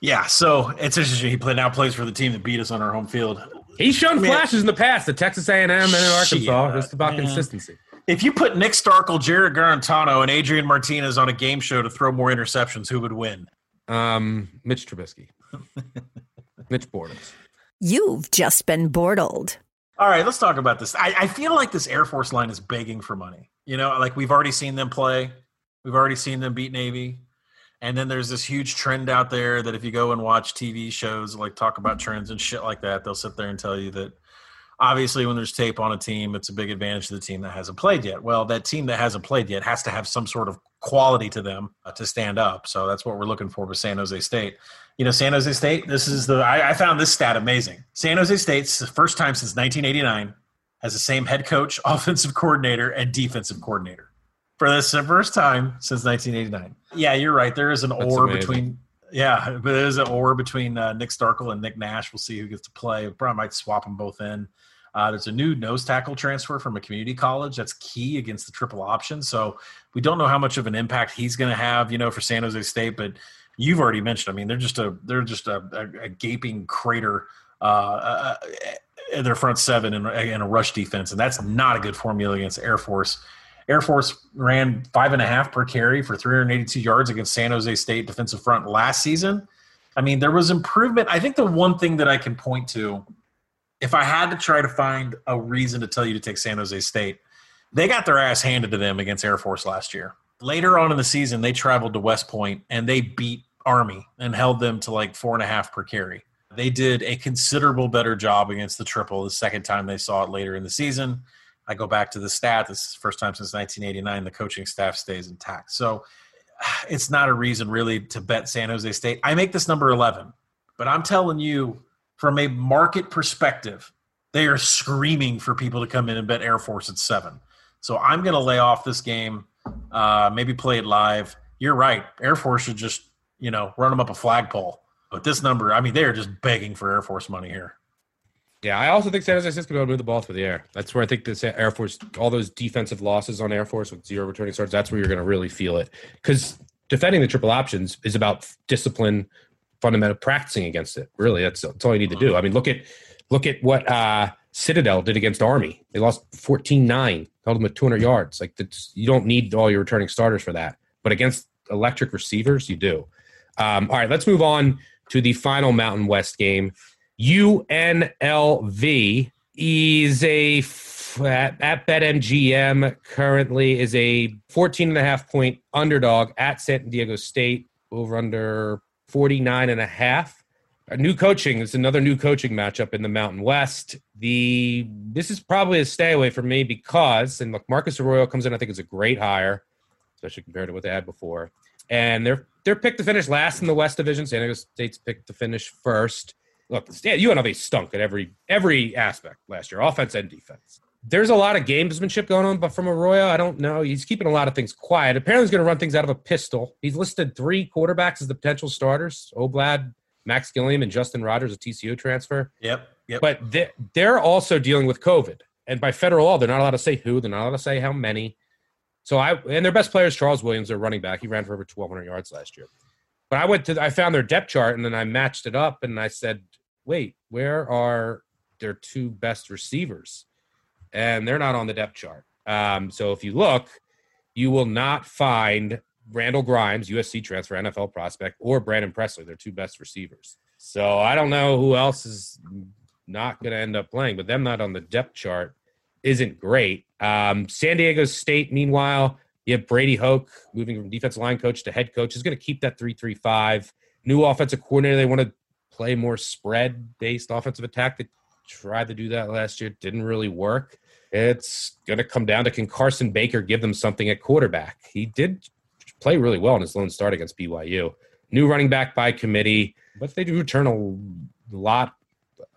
yeah, so it's interesting. He play, now plays for the team that beat us on our home field. He's shown flashes in the past at Texas A&M and in Arkansas. Just about man. consistency. If you put Nick Starkel, Jarrett Guarantano, and Adrian Martinez on a game show to throw more interceptions, who would win? Um, Mitch Trubisky. *laughs* Mitch Bortles. You've just been bortled. All right, let's talk about this. I, I feel like this Air Force line is begging for money. You know, like we've already seen them play. We've already seen them beat Navy. And then there's this huge trend out there that if you go and watch TV shows, like talk about trends and shit like that, they'll sit there and tell you that obviously when there's tape on a team, it's a big advantage to the team that hasn't played yet. Well, that team that hasn't played yet has to have some sort of quality to them uh, to stand up. So that's what we're looking for with San Jose State. You know, San Jose State, this is the, I, I found this stat amazing. San Jose State's the first time since 1989 has the same head coach, *laughs* offensive coordinator, and defensive coordinator for the first time since 1989. Yeah, you're right. There is an That's or amazing. between. Yeah, but there's an or between uh, Nick Starkel and Nick Nash. We'll see who gets to play. Probably might swap them both in. Uh, there's a new nose tackle transfer from a community college that's key against the triple option. So we don't know how much of an impact he's going to have, you know, for San Jose State. But you've already mentioned. I mean, they're just a they're just a, a, a gaping crater. Uh, uh, uh their front seven in, in a rush defense, and that's not a good formula against Air Force. Air Force ran five and a half per carry for 382 yards against San Jose State defensive front last season. I mean, there was improvement. I think the one thing that I can point to, if I had to try to find a reason to tell you to take San Jose State, they got their ass handed to them against Air Force last year. Later on in the season, they traveled to West Point and they beat Army and held them to like four and a half per carry. They did a considerable better job against the triple the second time they saw it later in the season. I go back to the stat. This is the first time since 1989 the coaching staff stays intact. So *sighs* it's not a reason really to bet San Jose State. I make this number 11, but I'm telling you from a market perspective, they are screaming for people to come in and bet Air Force at seven. So I'm going to lay off this game, uh, maybe play it live. You're right. Air Force should just, you know, run them up a flagpole. But this number, I mean, they are just begging for Air Force money here. Yeah, I also think San Jose State's going to move the ball through the air. That's where I think this Air Force, all those defensive losses on Air Force with zero returning starts, that's where you're going to really feel it. Because defending the triple options is about discipline, fundamental practicing against it. Really, that's, that's all you need to do. I mean, look at look at what uh, Citadel did against Army. They lost 14-9, held them at 200 yards. Like you don't need all your returning starters for that. But against electric receivers, you do. Um, all right, let's move on to the final Mountain West game. UNLV is a at, at BetMGM currently is a 14 and a half point underdog at San Diego State over under 49 and a half. A new coaching is another new coaching matchup in the Mountain West. The this is probably a stay away for me because and look, Marcus Arroyo comes in. I think is a great hire, especially compared to what they had before. And they're they're picked to finish last in the West Division. San Diego State's picked to finish first. Look, UNLV stunk at every every aspect last year, offense and defense. There's a lot of gamesmanship going on, but from Arroyo, I don't know. He's keeping a lot of things quiet. Apparently, he's going to run things out of a pistol. He's listed three quarterbacks as the potential starters: Oblad, Max Gilliam, and Justin Rogers, a TCU transfer. Yep. Yep. But they're, they're also dealing with COVID, and by federal law, they're not allowed to say who. They're not allowed to say how many. So I and their best player is Charles Williams, their running back. He ran for over 1,200 yards last year. But I went to I found their depth chart and then I matched it up and I said, wait, where are their two best receivers? And they're not on the depth chart. Um, so if you look, you will not find Randal Grimes, USC transfer, NFL prospect, or Brandon Presley, their two best receivers. So I don't know who else is not going to end up playing, but them not on the depth chart isn't great. Um, San Diego State, meanwhile, you have Brady Hoke moving from defensive line coach to head coach. Is going to keep that three three five. New offensive coordinator. They want to play more spread based offensive attack. They tried to do that last year. Didn't really work. It's going to come down to can Carson Baker give them something at quarterback? He did play really well in his lone start against BYU. New running back by committee, but if they do return a lot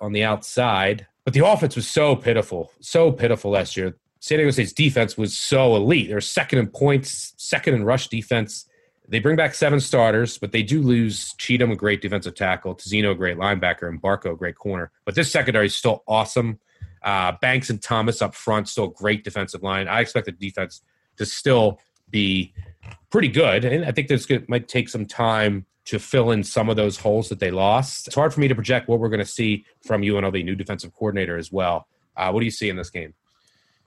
on the outside. But the offense was so pitiful, so pitiful last year. San Diego State's defense was so elite. They're second in points, second in rush defense. They bring back seven starters, but they do lose Cheatham, a great defensive tackle, Tezino, a great linebacker, and Barcoo, a great corner. But this secondary is still awesome. Uh, Banks and Thomas up front, still great defensive line. I expect the defense to still be pretty good, and I think this might take some time to fill in some of those holes that they lost. It's hard for me to project what we're going to see from UNLV, new defensive coordinator as well. Uh, what do you see in this game?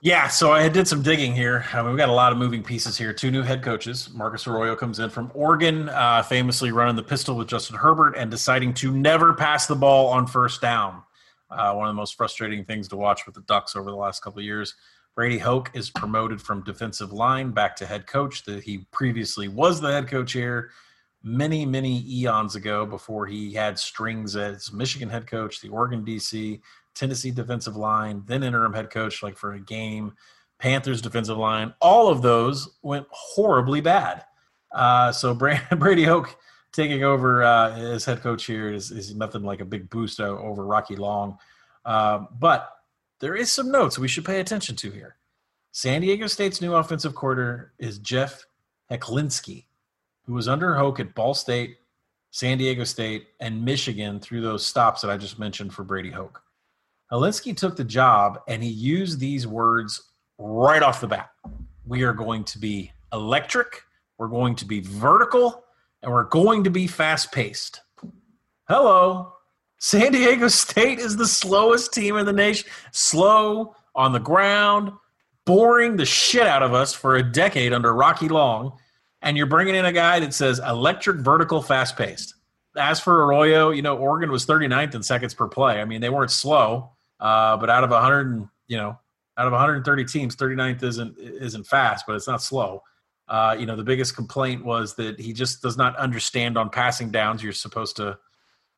Yeah, so I did some digging here. We've got a lot of moving pieces here. Two new head coaches. Marcus Arroyo comes in from Oregon, uh, famously running the pistol with Justin Herbert and deciding to never pass the ball on first down. Uh, one of the most frustrating things to watch with the Ducks over the last couple of years. Brady Hoke is promoted from defensive line back to head coach. That he previously was the head coach here many, many eons ago before he had strings as Michigan head coach, the Oregon DC, Tennessee defensive line, then interim head coach, like for a game, Panthers defensive line. All of those went horribly bad. Uh, so *laughs* Brady Hoke taking over uh, as head coach here is, is nothing like a big boost over Rocky Long. Uh, but there is some notes we should pay attention to here. San Diego State's new offensive coordinator is Jeff Hecklinski, who was under Hoke at Ball State, San Diego State, and Michigan through those stops that I just mentioned for Brady Hoke. Hecklinski took the job and he used these words right off the bat. We are going to be electric, we're going to be vertical, and we're going to be fast paced. Hello. San Diego State is the slowest team in the nation. Slow on the ground, boring the shit out of us for a decade under Rocky Long. And you're bringing in a guy that says electric, vertical, fast paced. As for Arroyo, you know, Oregon was 39th in seconds per play. I mean, they weren't slow. Uh, but out of 100, you know, out of 130 teams, 39th isn't isn't fast, but it's not slow. Uh, you know, the biggest complaint was that he just does not understand on passing downs. You're supposed to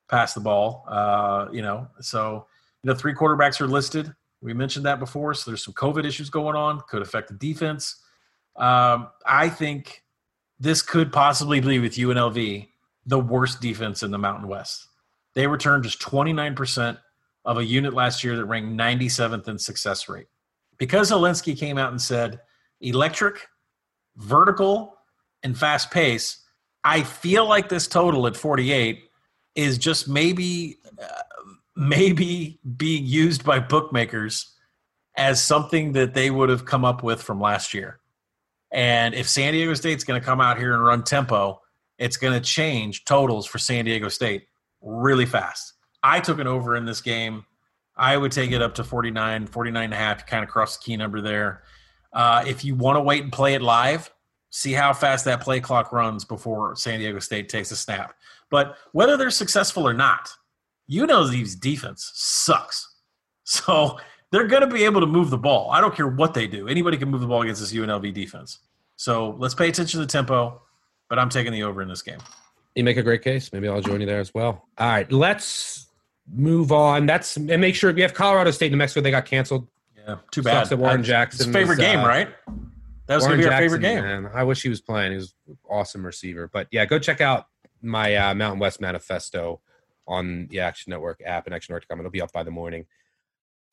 pass the ball. Uh, you know, so you know, three quarterbacks are listed. We mentioned that before. So there's some COVID issues going on, could affect the defense. Um, I think this could possibly be with UNLV the worst defense in the Mountain West. They returned just 29% of a unit last year that ranked 97th in success rate. Because Hecklinski came out and said electric, vertical, and fast pace, I feel like this total at 48 is just maybe uh, maybe being used by bookmakers as something that they would have come up with from last year. And if San Diego State's going to come out here and run tempo, it's going to change totals for San Diego State really fast. I took an over in this game. I would take it up to 49, 49 and a half. Kind of cross the key number there. Uh, if you want to wait and play it live, see how fast that play clock runs before San Diego State takes a snap. But whether they're successful or not, UNLV's defense sucks. *laughs* So they're going to be able to move the ball. I don't care what they do. Anybody can move the ball against this UNLV defense. So let's pay attention to the tempo, but I'm taking the over in this game. You make a great case. Maybe I'll join you there as well. All right, let's move on. That's and make sure we have Colorado State, New Mexico. They got canceled. Yeah, too bad. Sucks that Warren Jackson. Favorite was, game, uh, right? That was going to be our favorite game. Man, I wish he was playing. He was an awesome receiver. But yeah, go check out my uh, Mountain West Manifesto on the Action Network app and actionnetwork.com. It'll be up by the morning.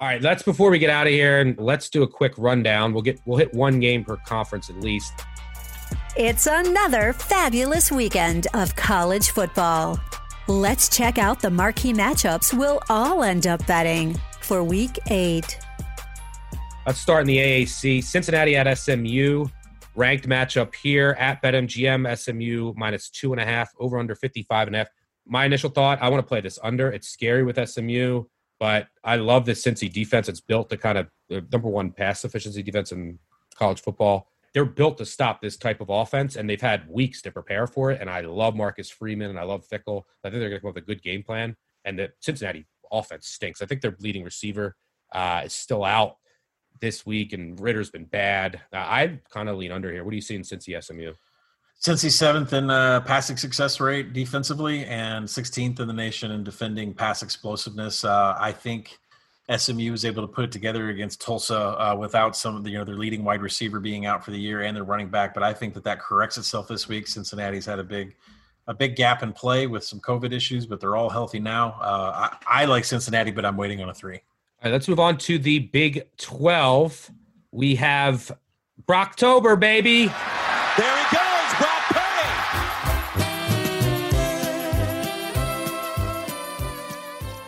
All right, let's before we get out of here and let's do a quick rundown. We'll get we'll hit one game per conference at least. It's another fabulous weekend of college football. Let's check out the marquee matchups we'll all end up betting for week eight. Let's start in the AAC. Cincinnati at SMU. Ranked matchup here at BetMGM. SMU minus two and a half, over under 55 and a half. My initial thought, I want to play this under. It's scary with SMU, but I love this Cincy defense. It's built to kind of number one pass efficiency defense in college football. They're built to stop this type of offense, and they've had weeks to prepare for it. And I love Marcus Freeman and I love Fickell. I think they're going to come up with a good game plan. And the Cincinnati offense stinks. I think their leading receiver uh, is still out this week, and Ridder's been bad. Uh, I kind of lean under here. What do you see in Cincy SMU? Cincy seventh in uh, passing success rate defensively and 16th in the nation in defending pass explosiveness. Uh, I think SMU was able to put it together against Tulsa uh, without some of the, you know, their leading wide receiver being out for the year and their running back. But I think that that corrects itself this week. Cincinnati's had a big, a big gap in play with some COVID issues, but they're all healthy now. Uh, I, I like Cincinnati, but I'm waiting on a three. All right, let's move on to the Big 12. We have Brocktober, baby. There he goes,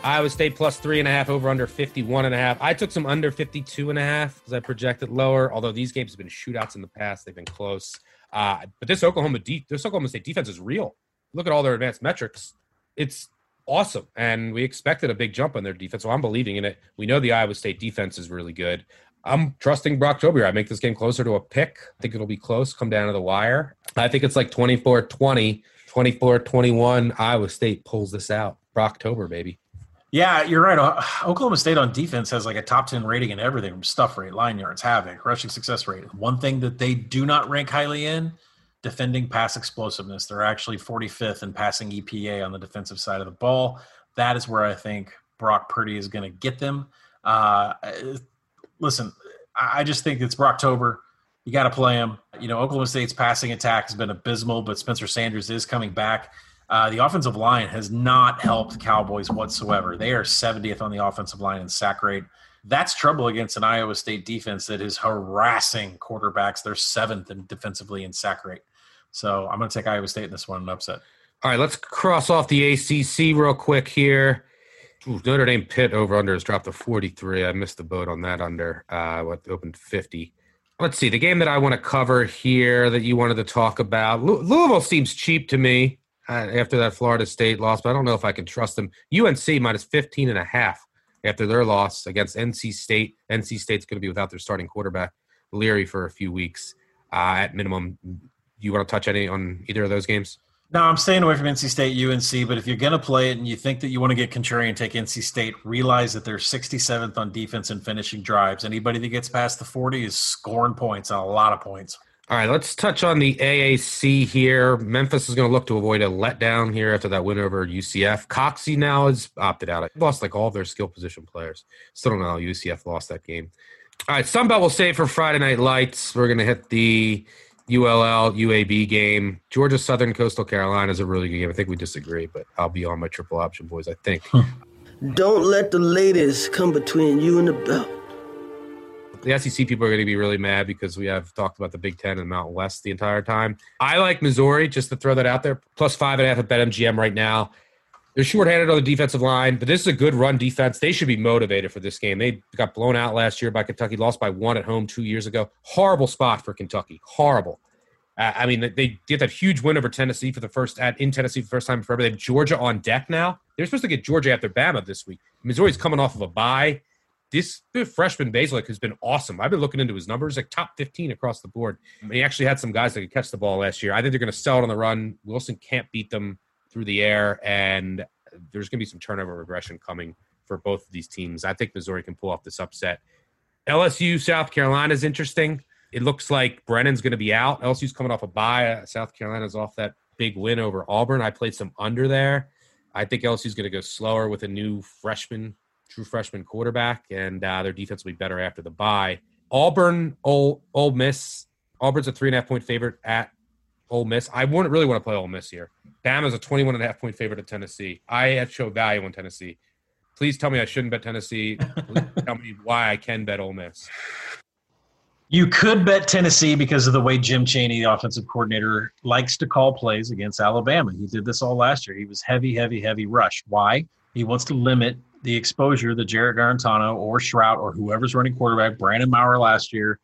Iowa State plus three and a half, over under 51 and a half. I took some under 52 and a half because I projected lower, although these games have been shootouts in the past. They've been close. Uh, but this Oklahoma de- this Oklahoma State defense is real. Look at all their advanced metrics. It's awesome. And we expected a big jump on their defense. So I'm believing in it. We know the Iowa State defense is really good. I'm trusting Brock Brocktober. I make this game closer to a pick. I think it'll be close, come down to the wire. I think it's like 24 20, 24 21. Iowa State pulls this out. Brocktober, baby. Yeah, you're right. *sighs* Oklahoma State on defense has like a top 10 rating in everything from stuff rate, line yards, havoc, rushing success rate. One thing that they do not rank highly in defending pass explosiveness. They're actually 45th in passing EPA on the defensive side of the ball. That is where I think Brock Purdy is going to get them. Uh, listen, I just think it's Brocktober. You got to play him. You know, Oklahoma State's passing attack has been abysmal, but Spencer Sanders is coming back. Uh, the offensive line has not helped Cowboys whatsoever. They are 70th on the offensive line in sack rate. That's trouble against an Iowa State defense that is harassing quarterbacks. They're seventh in defensively in sack rate. So I'm going to take Iowa State in this one and upset. All right, let's cross off the ACC real quick here. Ooh, Notre Dame Pitt over under has dropped to 43. I missed the boat on that under. Uh, what opened 50. Let's see the game that I want to cover here that you wanted to talk about. Louisville seems cheap to me. After that Florida State loss, but I don't know if I can trust them. UNC minus 15 and a half after their loss against NC State. NC State's going to be without their starting quarterback, Leary, for a few weeks uh, at minimum. You want to touch any on either of those games? No, I'm staying away from NC State, UNC. But if you're going to play it and you think that you want to get contrarian, and take NC State. Realize that they're 67th on defense and finishing drives. Anybody that gets past the 40 is scoring points on a lot of points. All right, let's touch on the AAC here. Memphis is going to look to avoid a letdown here after that win over UCF. Coxie now has opted out. They Lost like all of their skill position players. Still don't know how UCF lost that game. All right, Sunbelt will save for Friday Night Lights. We're going to hit the ULL UAB game. Georgia Southern Coastal Carolina is a really good game. I think we disagree, but I'll be on my triple option, boys. I think. Don't let the ladies come between you and the belt. The SEC people are going to be really mad because we have talked about the Big Ten and Mountain West the entire time. I like Missouri, just to throw that out there. Plus five and a half at BetMGM right now. They're shorthanded on the defensive line, but this is a good run defense. They should be motivated for this game. They got blown out last year by Kentucky, lost by one at home two years ago. Horrible spot for Kentucky. Horrible. Uh, I mean, they get that huge win over Tennessee for the first at in Tennessee for the first time forever. They have Georgia on deck now. They're supposed to get Georgia after Bama this week. Missouri's coming off of a bye. This freshman Bazelak has been awesome. I've been looking into his numbers, like top 15 across the board. He actually had some guys that could catch the ball last year. I think they're going to sell it on the run. Wilson can't beat them through the air, and there's going to be some turnover regression coming for both of these teams. I think Missouri can pull off this upset. LSU, South Carolina is interesting. It looks like Brennan's going to be out. LSU's coming off a bye. South Carolina's off that big win over Auburn. I played some under there. I think LSU's going to go slower with a new freshman true freshman quarterback, and uh, their defense will be better after the bye. Auburn, Ole, Ole Miss. Auburn's a three and a half point favorite at Ole Miss. I wouldn't really want to play Ole Miss here. Bama's a 21 and a half point favorite at Tennessee. I have showed value on Tennessee. Please tell me I shouldn't bet Tennessee. *laughs* tell me why I can bet Ole Miss. You could bet Tennessee because of the way Jim Chaney, the offensive coordinator, likes to call plays against Alabama. He did this all last year. He was heavy, heavy, heavy rush. Why? He wants to limit the exposure that Jared Guarantano or Shrout or whoever's running quarterback, Brandon Maurer last year,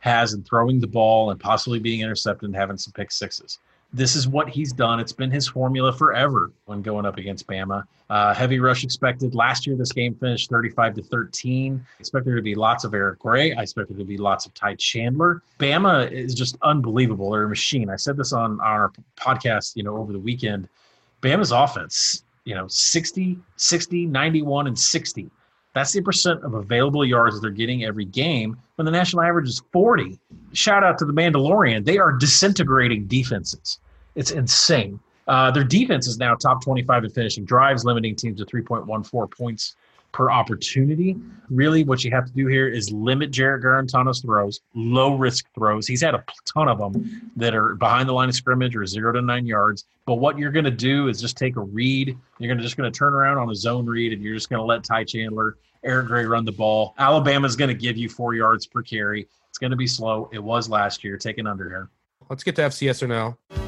has in throwing the ball and possibly being intercepted and having some pick sixes. This is what he's done. It's been his formula forever when going up against Bama. Uh, heavy rush expected. Last year, this game finished 35 to 13. I expect there to be lots of Eric Gray. I expect there to be lots of Ty Chandler. Bama is just unbelievable. They're a machine. I said this on our podcast, you know, over the weekend. Bama's offense you know 60 60 91 and 60 that's the percent of available yards that they're getting every game when the national average is 40 shout out to the mandalorian. They are disintegrating defenses. It's insane. Uh, their defense is now top 25 in finishing drives limiting teams to 3.14 points per opportunity. Really, what you have to do here is limit Jared Guarantano's throws, low risk throws. He's had a ton of them that are behind the line of scrimmage or zero to nine yards. But what you're going to do is just take a read. You're going to just going to turn around on a zone read, and you're just going to let Ty Chandler, Eric Gray run the ball. Alabama's going to give you four yards per carry. It's going to be slow. It was last year. Take an under here. Let's get to FCS or no.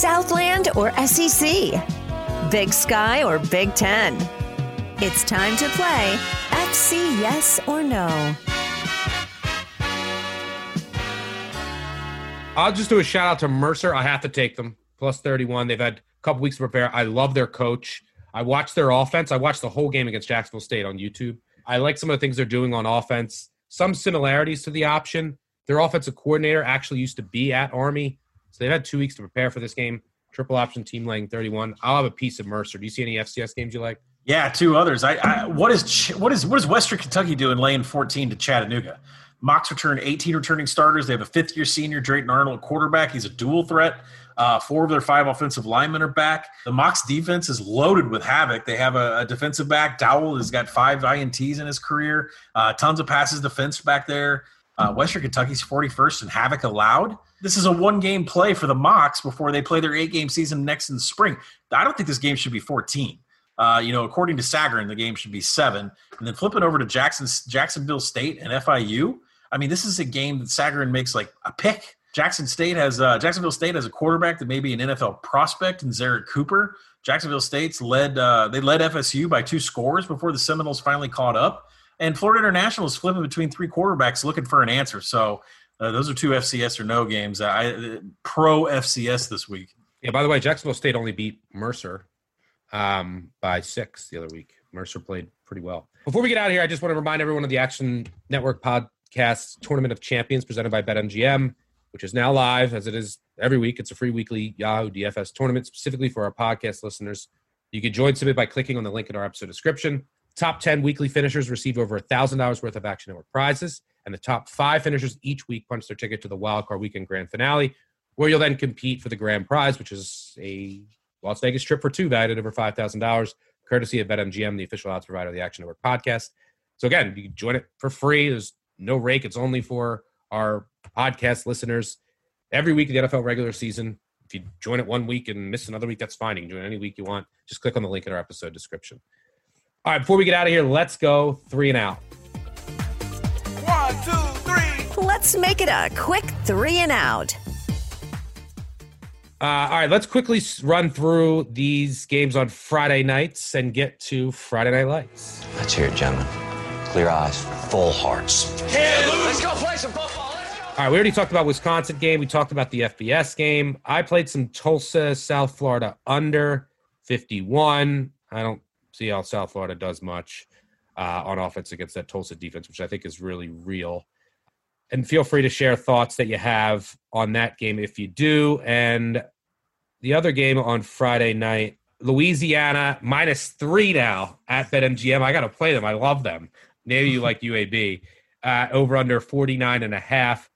Southland or SEC? Big Sky or Big Ten? It's time to play FC Yes or No. I'll just do a shout out to Mercer. I have to take them plus 31. They've had a couple weeks to prepare. I love their coach. I watched their offense. I watched the whole game against Jacksonville State on YouTube. I like some of the things they're doing on offense. Some similarities to the option. Their offensive coordinator actually used to be at Army. So they've had two weeks to prepare for this game. Triple option team laying 31. I'll have a piece of Mercer. Do you see any FCS games you like? Yeah, two others. I, I what is what is what is Western Kentucky doing laying 14 to Chattanooga? Mocs return 18 returning starters. They have a fifth year senior, Drayton Arnold, quarterback. He's a dual threat. Uh, four of their five offensive linemen are back. The Mocs defense is loaded with havoc. They have a, a defensive back. Dowell has got five INTs in his career. Uh, tons of passes defense back there. Uh, Western Kentucky's 41st in havoc allowed this is a one game play for the Mocs before they play their eight game season next in the spring. I don't think this game should be 14. Uh, you know, according to Sagarin, the game should be seven. And then flipping over to Jackson, Jacksonville State and FIU. I mean, this is a game that Sagarin makes like a pick. Jackson State has uh, Jacksonville State has a quarterback that may be an NFL prospect and Zerrick Cooper. Jacksonville State's led uh, they led FSU by two scores before the Seminoles finally caught up. And Florida International is flipping between three quarterbacks looking for an answer. So uh, those are two FCS or no games. I pro FCS this week. Yeah. By the way, Jacksonville State only beat Mercer um, by six the other week. Mercer played pretty well. Before we get out of here, I just want to remind everyone of the Action Network podcast Tournament of Champions presented by BetMGM, which is now live as it is every week. It's a free weekly Yahoo DFS tournament specifically for our podcast listeners. You can join Submit by clicking on the link in our episode description. Top 10 weekly finishers receive over $1,000 worth of Action Network prizes, and the top five finishers each week punch their ticket to the Wildcard Weekend Grand Finale, where you'll then compete for the grand prize, which is a Las Vegas trip for two valued at over $5,000, courtesy of BetMGM, the official odds provider of the Action Network podcast. So again, you can join it for free. There's no rake. It's only for our podcast listeners. Every week of the NFL regular season, if you join it one week and miss another week, that's fine. You can join any week you want. Just click on the link in our episode description. All right, before we get out of here, let's go three and out. One, two, three. Let's make it a quick three and out. Uh, all right, let's quickly run through these games on Friday nights and get to Friday Night Lights. Let's hear it, gentlemen. Clear eyes, full hearts. Let's go play some football. All right, we already talked about Wisconsin game. We talked about the FBS game. I played some Tulsa, South Florida under 51. I don't see how South Florida does much uh, on offense against that Tulsa defense, which I think is really real. And feel free to share thoughts that you have on that game if you do. And the other game on Friday night, Louisiana minus three now at BetMGM. I got to play them. I love them. Maybe you like *laughs* UAB. Uh, over under 49 and a half.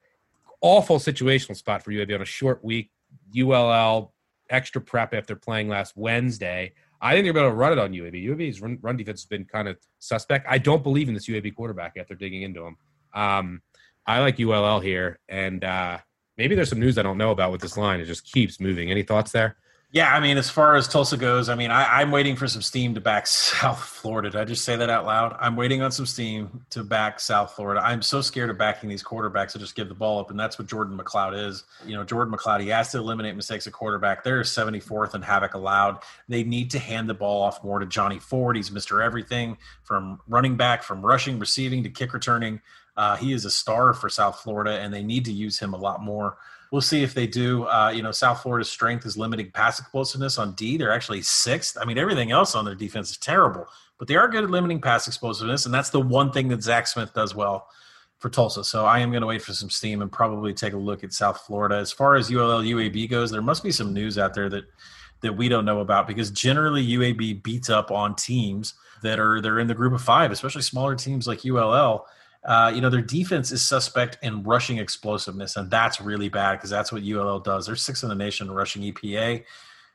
Awful situational spot for UAB on a short week. ULL extra prep after playing last Wednesday. I think they're going to run it on UAB. UAB's run, run defense has been kind of suspect. I don't believe in this UAB quarterback after digging into him. Um, I like ULL here, and uh, maybe there's some news I don't know about with this line. It just keeps moving. Any thoughts there? Yeah, I mean, as far as Tulsa goes, I mean, I, I'm waiting for some steam to back *laughs* South Florida. Did I just say that out loud? I'm waiting on some steam to back South Florida. I'm so scared of backing these quarterbacks to just give the ball up, and that's what Jordan McCloud is. You know, Jordan McCloud, he has to eliminate mistakes at quarterback. They're 74th in havoc allowed. They need to hand the ball off more to Johnny Ford. He's Mr. Everything from running back, from rushing, receiving to kick returning. Uh, he is a star for South Florida, and they need to use him a lot more. We'll see if they do. Uh, you know, South Florida's strength is limiting pass explosiveness on D. They're actually sixth. I mean, everything else on their defense is terrible, but they are good at limiting pass explosiveness, and that's the one thing that Zach Smith does well for Tulsa. So I am going to wait for some steam and probably take a look at South Florida. As far as ULL UAB goes, there must be some news out there that that we don't know about because generally UAB beats up on teams that are they're in the group of five, especially smaller teams like ULL. Uh, you know, their defense is suspect in rushing explosiveness, and that's really bad because that's what ULL does. They're sixth in the nation in rushing EPA.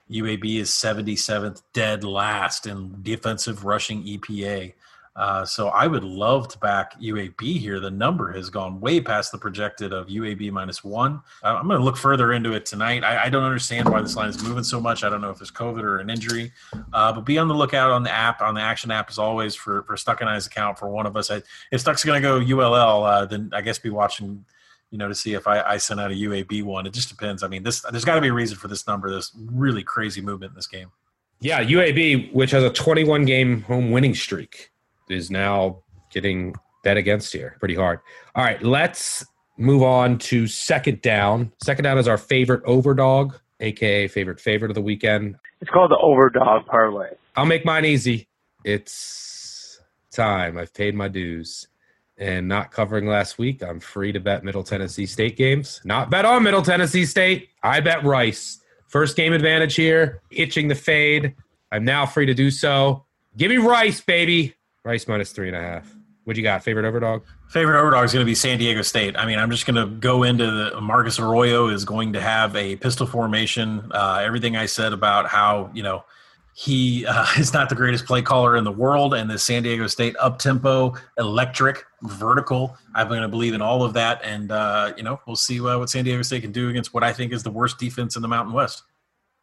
UAB is 77th, dead last in defensive rushing EPA. Uh, so I would love to back UAB here. The number has gone way past the projected of UAB minus one. Uh, I'm going to look further into it tonight. I, I, don't understand why this line is moving so much. I don't know if there's COVID or an injury, uh, but be on the lookout on the app, on the Action app, as always for for Stuck and I's account for one of us. I, if Stuck's going to go ULL, uh, then I guess be watching. You know, to see if I, I send out a UAB one. It just depends. I mean, this there's got to be a reason for this number. This really crazy movement in this game. Yeah, UAB, which has a 21 game home winning streak is now getting bet against here pretty hard. All right, let's move on to second down. Second down is our favorite overdog, aka favorite favorite of the weekend. It's called the overdog parlay. I'll make mine easy. It's time. I've paid my dues. And not covering last week, I'm free to bet Middle Tennessee State games. Not bet on Middle Tennessee State. I bet Rice. First game advantage here. Itching the fade. I'm now free to do so. Give me Rice, baby. Rice minus three and a half. What you got? Favorite overdog? Favorite overdog is going to be San Diego State. I mean, I'm just going to go into the Marcus Arroyo is going to have a pistol formation. Uh, everything I said about how you know he uh, *laughs* is not the greatest play caller in the world, and the San Diego State up tempo, electric, vertical. I'm going to believe in all of that, and uh, you know we'll see uh, what San Diego State can do against what I think is the worst defense in the Mountain West.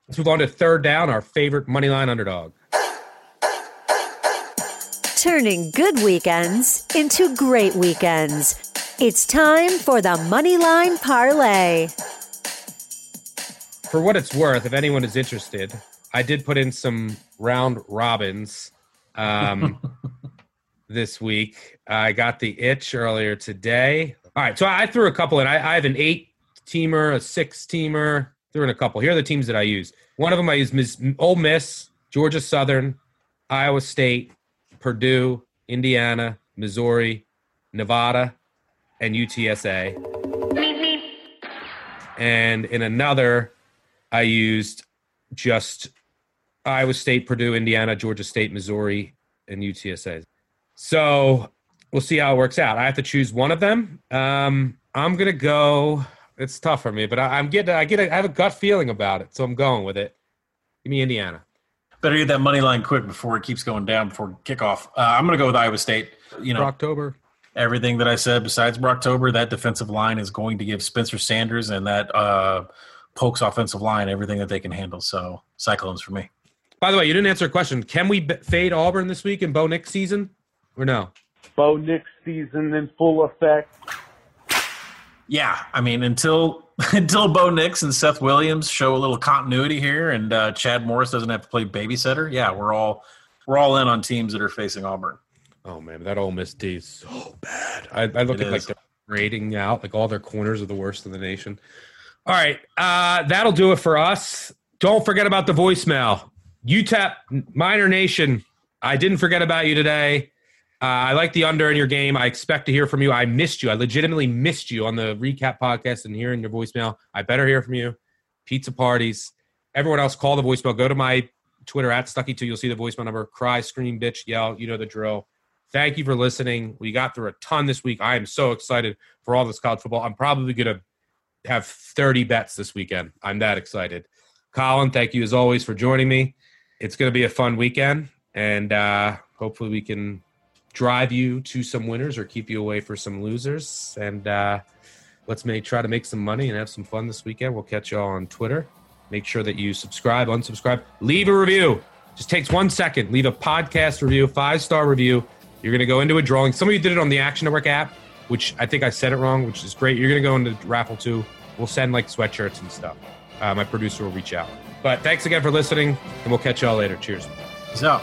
Let's move on to third down. Our favorite money line underdog. Turning good weekends into great weekends. It's time for the Moneyline Parlay. For what it's worth, if anyone is interested, I did put in some round robins. Um, *laughs* this week. I got the itch earlier today. All right, so I threw a couple in. I, I have an eight teamer, a six teamer. Threw in a couple. Here are the teams that I used. One of them I used Miss Ole Miss, Georgia Southern, Iowa State, Purdue, Indiana, Missouri, Nevada, and UTSA. And in another, I used just Iowa State, Purdue, Indiana, Georgia State, Missouri, and UTSA. So we'll see how it works out. I have to choose one of them. Um, I'm gonna go. It's tough for me, but I, am getting. I get. A, I have a gut feeling about it, so I'm going with it. Give me Indiana. Better get that money line quick before it keeps going down before kickoff. Uh, I'm gonna go with Iowa State. You know, October. Everything that I said besides October, that defensive line is going to give Spencer Sanders and that uh, Pokes offensive line everything that they can handle. So Cyclones for me. By the way, you didn't answer a question. Can we fade Auburn this week in Bo Nix season or no? Bo Nix season in full effect. Yeah, I mean until *laughs* until Bo Nix and Seth Williams show a little continuity here, and uh, Chad Morris doesn't have to play babysitter. Yeah, we're all we're all in on teams that are facing Auburn. Oh man, that Ole Miss D is so bad. I, I look it at is. like they're rating out like all their corners are the worst in the nation. All right, uh, that'll do it for us. Don't forget about the voicemail. UTEP Miner Nation. I didn't forget about you today. Uh, I like the under in your game. I expect to hear from you. I missed you. I legitimately missed you on the recap podcast and hearing your voicemail. I better hear from you. Pizza parties. Everyone else, call the voicemail. Go to my Twitter at Stuckey2. You'll see the voicemail number. Cry, scream, bitch, yell. You know the drill. Thank you for listening. We got through a ton this week. I am so excited for all this college football. I'm probably going to have 30 bets this weekend. I'm that excited. Collin, thank you as always for joining me. It's going to be a fun weekend, and uh, hopefully we can drive you to some winners or keep you away for some losers. And uh, let's make, try to make some money and have some fun this weekend. We'll catch y'all on Twitter. Make sure that you subscribe, unsubscribe, leave a review. Just takes one second. Leave a podcast review, five star review. You're going to go into a drawing. Some of you did it on the Action Network app, which I think I said it wrong, which is great. You're going to go into raffle two. We'll send like sweatshirts and stuff. Uh, my producer will reach out. But thanks again for listening, and we'll catch y'all later. Cheers. Peace out.